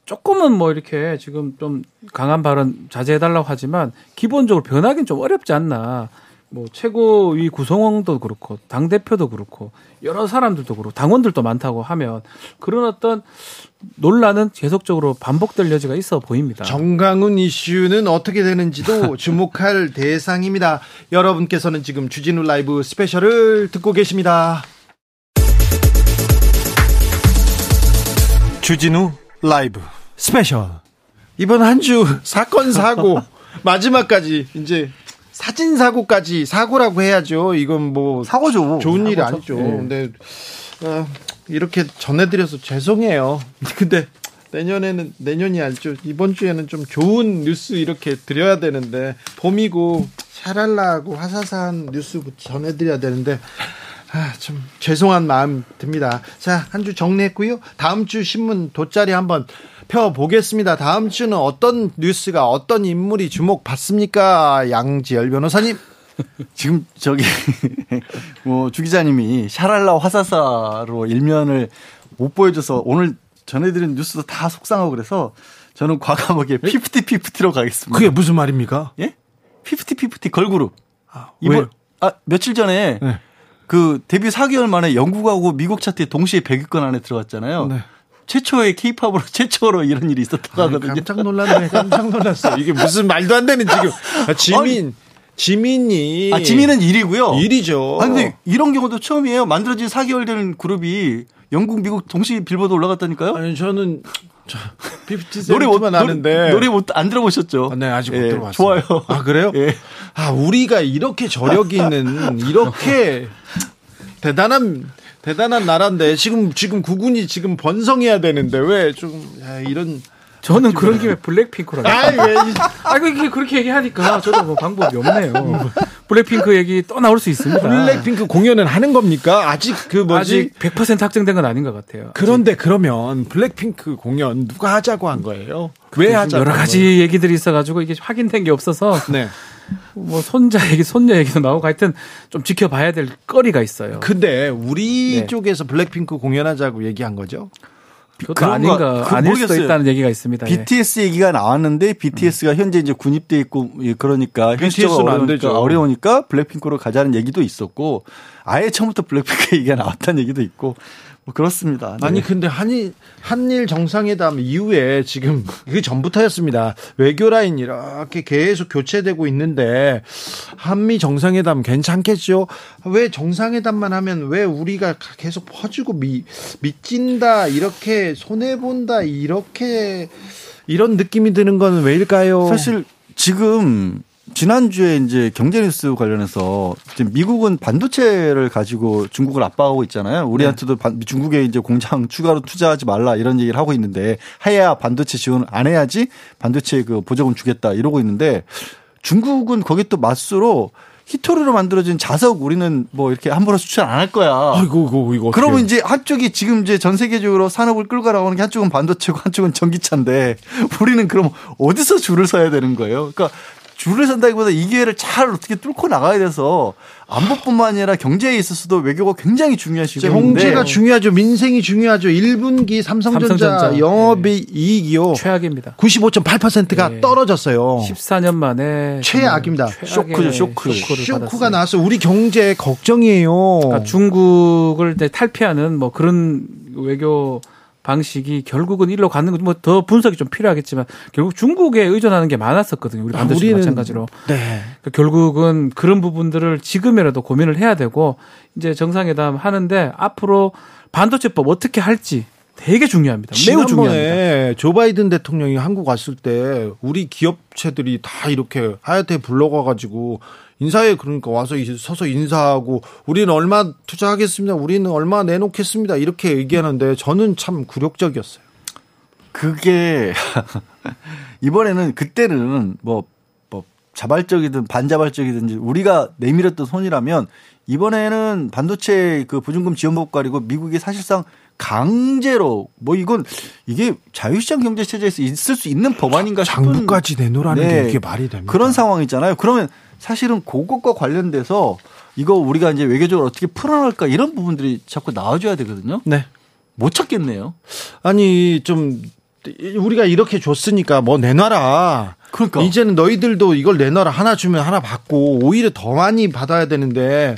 조금은 뭐 이렇게 지금 좀 강한 발언 자제해달라고 하지만 기본적으로 변하기는 좀 어렵지 않나. 뭐 최고위 구성원도 그렇고 당 대표도 그렇고 여러 사람들도 그렇고 당원들도 많다고 하면 그런 어떤 논란은 계속적으로 반복될 여지가 있어 보입니다. 정강훈 이슈는 어떻게 되는지도 주목할 대상입니다. 여러분께서는 지금 주진우 라이브 스페셜을 듣고 계십니다. 주진우 라이브 스페셜. 이번 한 주 사건 사고 마지막까지 이제 사진 사고까지 사고라고 해야죠. 이건 뭐 사고죠. 좋은 일이 사고죠. 아니죠. 예. 근데 어, 이렇게 전해드려서 죄송해요. 근데 내년에는 내년이 아니죠. 이번 주에는 좀 좋은 뉴스 이렇게 드려야 되는데 봄이고 샤랄라하고 화사사한 뉴스 전해드려야 되는데 아, 좀 죄송한 마음 듭니다. 자, 한 주 정리했고요. 다음 주 신문 돗자리 한번 펴 보겠습니다. 다음 주는 어떤 뉴스가 어떤 인물이 주목받습니까? 양지열 변호사님. 지금 저기 뭐주 기자님이 샤랄라 화사사로 일면을 못 보여줘서 오늘 전해드린 뉴스도 다 속상하고 그래서 저는 과감하게 피프티 피프티로 가겠습니다. 그게 무슨 말입니까? 예? 피프티 피프티 걸그룹. 아, 이번? 아 며칠 전에 네. 그 데뷔 4개월 만에 영국하고 미국 차트에 동시에 100위권 안에 들어갔잖아요. 네. 최초의 케이팝으로 최초로 이런 일이 있었다고 아, 하거든요. 깜짝 놀랐네. 깜짝 놀랐어. 이게 무슨 말도 안 되는 지금 아, 지민 지민이 아, 지민은 1위고요. 1위죠. 아, 근데 이런 경우도 처음이에요. 만들어진 4개월 된 그룹이 영국, 미국 동시에 빌보드 올라갔다니까요. 아니 저는 노래 못 세븐만 아는데 노래 못 안 들어보셨죠? 아, 네 아직 못 예, 들어봤어요. 좋아요. 아 그래요? 예. 아 우리가 이렇게 저력이 있는 이렇게 대단한 대단한 나라인데 지금 지금 국군이 지금 번성해야 되는데 왜 좀 이런 저는 그런 김에 블랙핑크라고. 아이 왜 이- 아이고 이게 그렇게 얘기하니까 저도 뭐 방법이 없네요. 블랙핑크 얘기 또 나올 수 있습니다. 블랙핑크 공연은 하는 겁니까? 아직 그 뭐지? 아직 100% 확정된 건 아닌 것 같아요. 그런데 그러면 블랙핑크 공연 누가 하자고 한 거예요? 왜 하자고? 여러 한 가지 얘기들이 있어가지고 이게 확인된 게 없어서 거예요? 네. 뭐 손자 얘기, 손녀 얘기도 나오고 하여튼 좀 지켜봐야 될 거리가 있어요. 근데 우리 네. 쪽에서 블랙핑크 공연하자고 얘기한 거죠? 그것도 아닌가 아닐 수도 모르겠어요. 있다는 얘기가 있습니다. 예. BTS 얘기가 나왔는데 BTS가 현재 이제 군입돼 있고 예, 그러니까 현실적으로 안 어려우니까, 되죠. 어려우니까 블랙핑크로 가자는 얘기도 있었고 아예 처음부터 블랙핑크 얘기가 나왔다는 얘기도 있고 뭐 그렇습니다. 네. 아니 근데 한일 한일 정상회담 이후에 지금 그 전부터였습니다. 외교 라인 이렇게 계속 교체되고 있는데 한미 정상회담 괜찮겠죠? 왜 정상회담만 하면 왜 우리가 계속 퍼주고 미 미찐다 이렇게 손해 본다 이렇게 이런 느낌이 드는 건 왜일까요? 사실 지금 지난주에 이제 경제뉴스 관련해서 지금 미국은 반도체를 가지고 중국을 압박하고 있잖아요. 우리한테도 반- 중국에 이제 공장 추가로 투자하지 말라 이런 얘기를 하고 있는데 해야 반도체 지원을 안 해야지 반도체 그 보조금 주겠다 이러고 있는데 중국은 거기 또 맞수로 히토리로 만들어진 자석 우리는 뭐 이렇게 함부로 수출 안 할 거야. 아이고 이거 이거? 그러면 이제 한쪽이 지금 이제 전 세계적으로 산업을 끌고 나가는 게 한쪽은 반도체고 한쪽은 전기차인데 우리는 그럼 어디서 줄을 서야 되는 거예요? 그러니까 줄을 선다기보다 이 기회를 잘 어떻게 뚫고 나가야 돼서 안보뿐만 아니라 경제에 있어서도 외교가 굉장히 중요한 시점인데 경제가 중요하죠. 민생이 중요하죠. 1분기 삼성전자, 삼성전자. 영업이 이익이요. 최악입니다. 95.8%가 네. 떨어졌어요. 14년 만에 최악입니다. 쇼크죠, 쇼크. 쇼크를 쇼크가. 나왔어요. 우리 경제 걱정이에요. 그러니까 중국을 탈피하는 뭐 그런 외교 방식이 결국은 일로 가는 거뭐더 분석이 좀 필요하겠지만 결국 중국에 의존하는 게 많았었거든요. 우리 아, 반도체 마찬가지로. 네. 그러니까 결국은 그런 부분들을 지금이라도 고민을 해야 되고 이제 정상회담 하는데 앞으로 반도체법 어떻게 할지 되게 중요합니다. 매우 중요합니다. 조 바이든 대통령이 한국 왔을 때 우리 기업체들이 다 이렇게 하야테 불러가 가지고 인사에 그러니까 와서 서서 인사하고 우리는 얼마 투자하겠습니다. 우리는 얼마 내놓겠습니다. 이렇게 얘기하는데 저는 참 굴욕적이었어요. 그게 이번에는 그때는 뭐, 뭐 자발적이든 반자발적이든지 우리가 내밀었던 손이라면 이번에는 반도체 그 보증금 지원법 가리고 미국이 사실상 강제로 뭐 이건 이게 자유시장 경제 체제에서 있을 수 있는 법안인가 싶은 장부까지 내놓으라는 네. 게 이게 말이 됩니까? 그런 상황이잖아요. 그러면 사실은 그것과 관련돼서 이거 우리가 이제 외교적으로 어떻게 풀어나갈까 이런 부분들이 자꾸 나와줘야 되거든요. 네. 못 찾겠네요. 아니 좀 우리가 이렇게 줬으니까 뭐 내놔라. 그러니까 이제는 너희들도 이걸 내놔라. 하나 주면 하나 받고 오히려 더 많이 받아야 되는데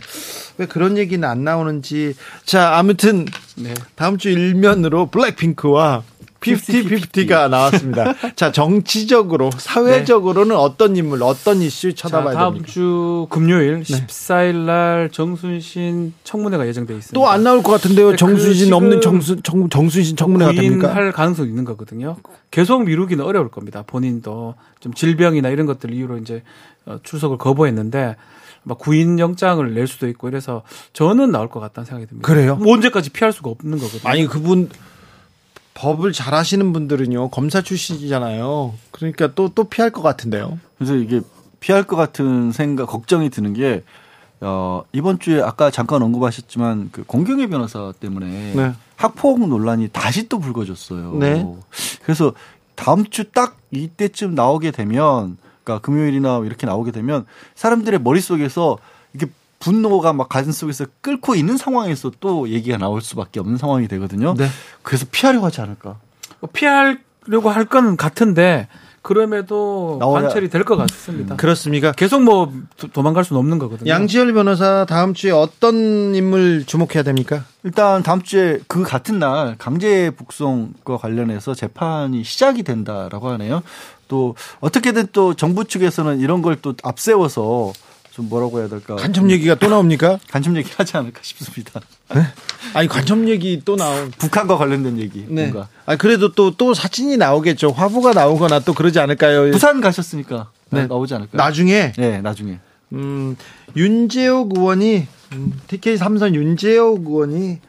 왜 그런 얘기는 안 나오는지. 자, 아무튼 네. 다음 주 일면으로 블랙핑크와 피프티 피프티가 나왔습니다. 자, 정치적으로 사회적으로는 어떤 인물, 어떤 이슈 자, 쳐다봐야 다음 됩니까? 주 금요일 14일 날 정순신 청문회가 예정돼 있습니다. 또 안 나올 것 같은데요. 네, 정순신 그 없는 정순 정, 정순신 청문회가 됩니까? 부인할 가능성이 있는 거거든요. 계속 미루기는 어려울 겁니다. 본인도 좀 질병이나 이런 것들 이유로 이제 어, 출석을 거부했는데 막 구인 영장을 낼 수도 있고 이래서 저는 나올 것 같다는 생각이 듭니다. 그래요? 뭐 언제까지 피할 수가 없는 거거든요. 아니 그분 법을 잘 하시는 분들은요 검사 출신이잖아요. 그러니까 또또 피할 것 같은데요. 그래서 이게 피할 것 같은 생각, 걱정이 드는 게, 어, 이번 주에 아까 잠깐 언급하셨지만 그 공경혜 변호사 때문에 네. 학폭 논란이 다시 또 불거졌어요. 네. 그래서 다음 주 딱 이때쯤 나오게 되면 그러니까 금요일이나 이렇게 나오게 되면 사람들의 머릿속에서 이렇게 분노가 막 가슴 속에서 끓고 있는 상황에서 또 얘기가 나올 수밖에 없는 상황이 되거든요. 네. 그래서 피하려고 하지 않을까. 뭐 피하려고 할 건 같은데 그럼에도 나와야- 관철이 될 것 같습니다. 그렇습니까? 계속 뭐 도- 도망갈 수는 없는 거거든요. 양지열 변호사 다음 주에 어떤 인물 주목해야 됩니까? 일단 다음 주에 그 같은 날 강제 북송과 관련해서 재판이 시작이 된다라고 하네요. 또 어떻게든 또 정부 측에서는 이런 걸 또 앞세워서 좀 뭐라고 해야 될까? 간첩 얘기가 또 나옵니까? 간첩 얘기 하지 않을까 싶습니다. 아니 간첩 얘기 또 나온. 북한과 관련된 얘기 네. 뭔가. 아 그래도 또또 사진이 나오겠죠. 화보가 나오거나 또 그러지 않을까요? 부산 가셨으니까 네. 나오지 않을까요? 나중에 네, 나중에. 음, 윤재옥 의원이 음, TK 삼선 윤재옥 의원이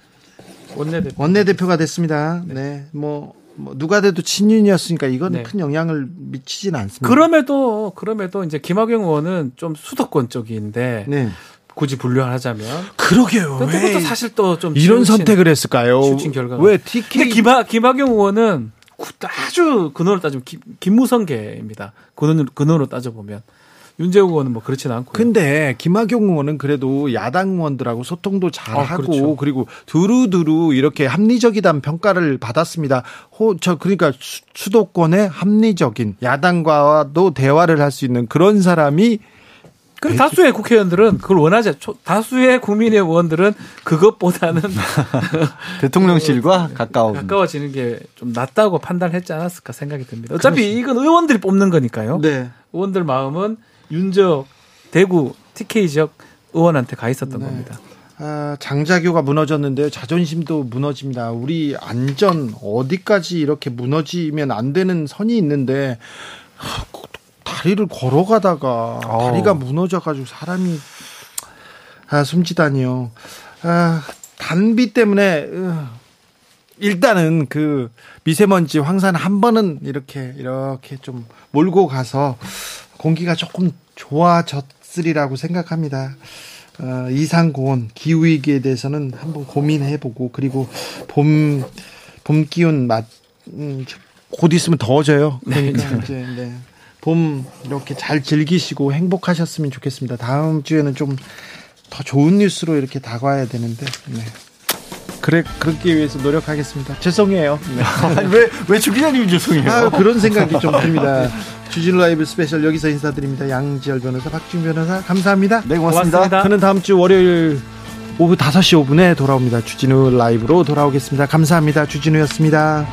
원내대표. 원내대표가 됐습니다. 네, 뭐, 뭐 누가 돼도 친윤이었으니까 이건 네. 큰 영향을 미치진 않습니다. 그럼에도 그럼에도 이제 김학용 의원은 좀 수도권 쪽인데 네, 굳이 분류하자면 그러게요. 근데 그것도 사실 또 좀 이런 치우친- 선택을 했을까요? 왜 근데 TK 김하, 김학용 의원은 구- 아주 근원으로 따지면 김, 김무성계입니다. 근원, 근원으로 따져보면. 윤재욱 의원은 뭐 그렇진 않고요. 근데 김학용 의원은 그래도 야당 의원들하고 소통도 잘 아, 하고 그렇죠. 그리고 두루두루 이렇게 합리적이다는 평가를 받았습니다. 호, 저 그러니까 수, 수도권의 합리적인 야당과도 대화를 할 수 있는 그런 사람이 그 다수의 국회의원들은 그걸 원하지 않- 초- 다수의 국민의 의원들은 그것보다는 대통령실과 가까운. 가까워지는 게 좀 낫다고 판단했지 않았을까 생각이 듭니다. 어차피 이건 의원들이 뽑는 거니까요. 네. 의원들 마음은 윤적 대구 TK 지역 의원한테 가 있었던 네. 겁니다. 아, 장자교가 무너졌는데요. 자존심도 무너집니다. 우리 안전 어디까지 이렇게 무너지면 안 되는 선이 있는데 하, 다리를 걸어가다가 다리가 무너져가지고 사람이 아, 숨지다니요. 아, 단비 때문에 으, 일단은 그 미세먼지 황산 한 번은 이렇게 이렇게 좀 몰고 가서 공기가 조금 좋아졌으리라고 생각합니다. 어, 이상고온 기후 위기에 대해서는 한번 고민해보고 그리고 봄 봄 기운 맛, 음, 곧 있으면 더워져요. 그러니까 이제 네. 봄 이렇게 잘 즐기시고 행복하셨으면 좋겠습니다. 다음 주에는 좀 더 좋은 뉴스로 이렇게 다가와야 되는데. 네. 그래 그렇기 위해서 노력하겠습니다. 죄송해요. 네. 아니, 왜, 왜 주기자님이 죄송해요? 아, 그런 생각이 좀 듭니다. 주진우 라이브 스페셜 여기서 인사드립니다. 양지열 변호사, 박지훈 변호사 감사합니다. 네, 고맙습니다. 고맙습니다. 저는 다음 주 월요일 오후 5시 5분에 돌아옵니다. 주진우 라이브로 돌아오겠습니다. 감사합니다. 주진우였습니다.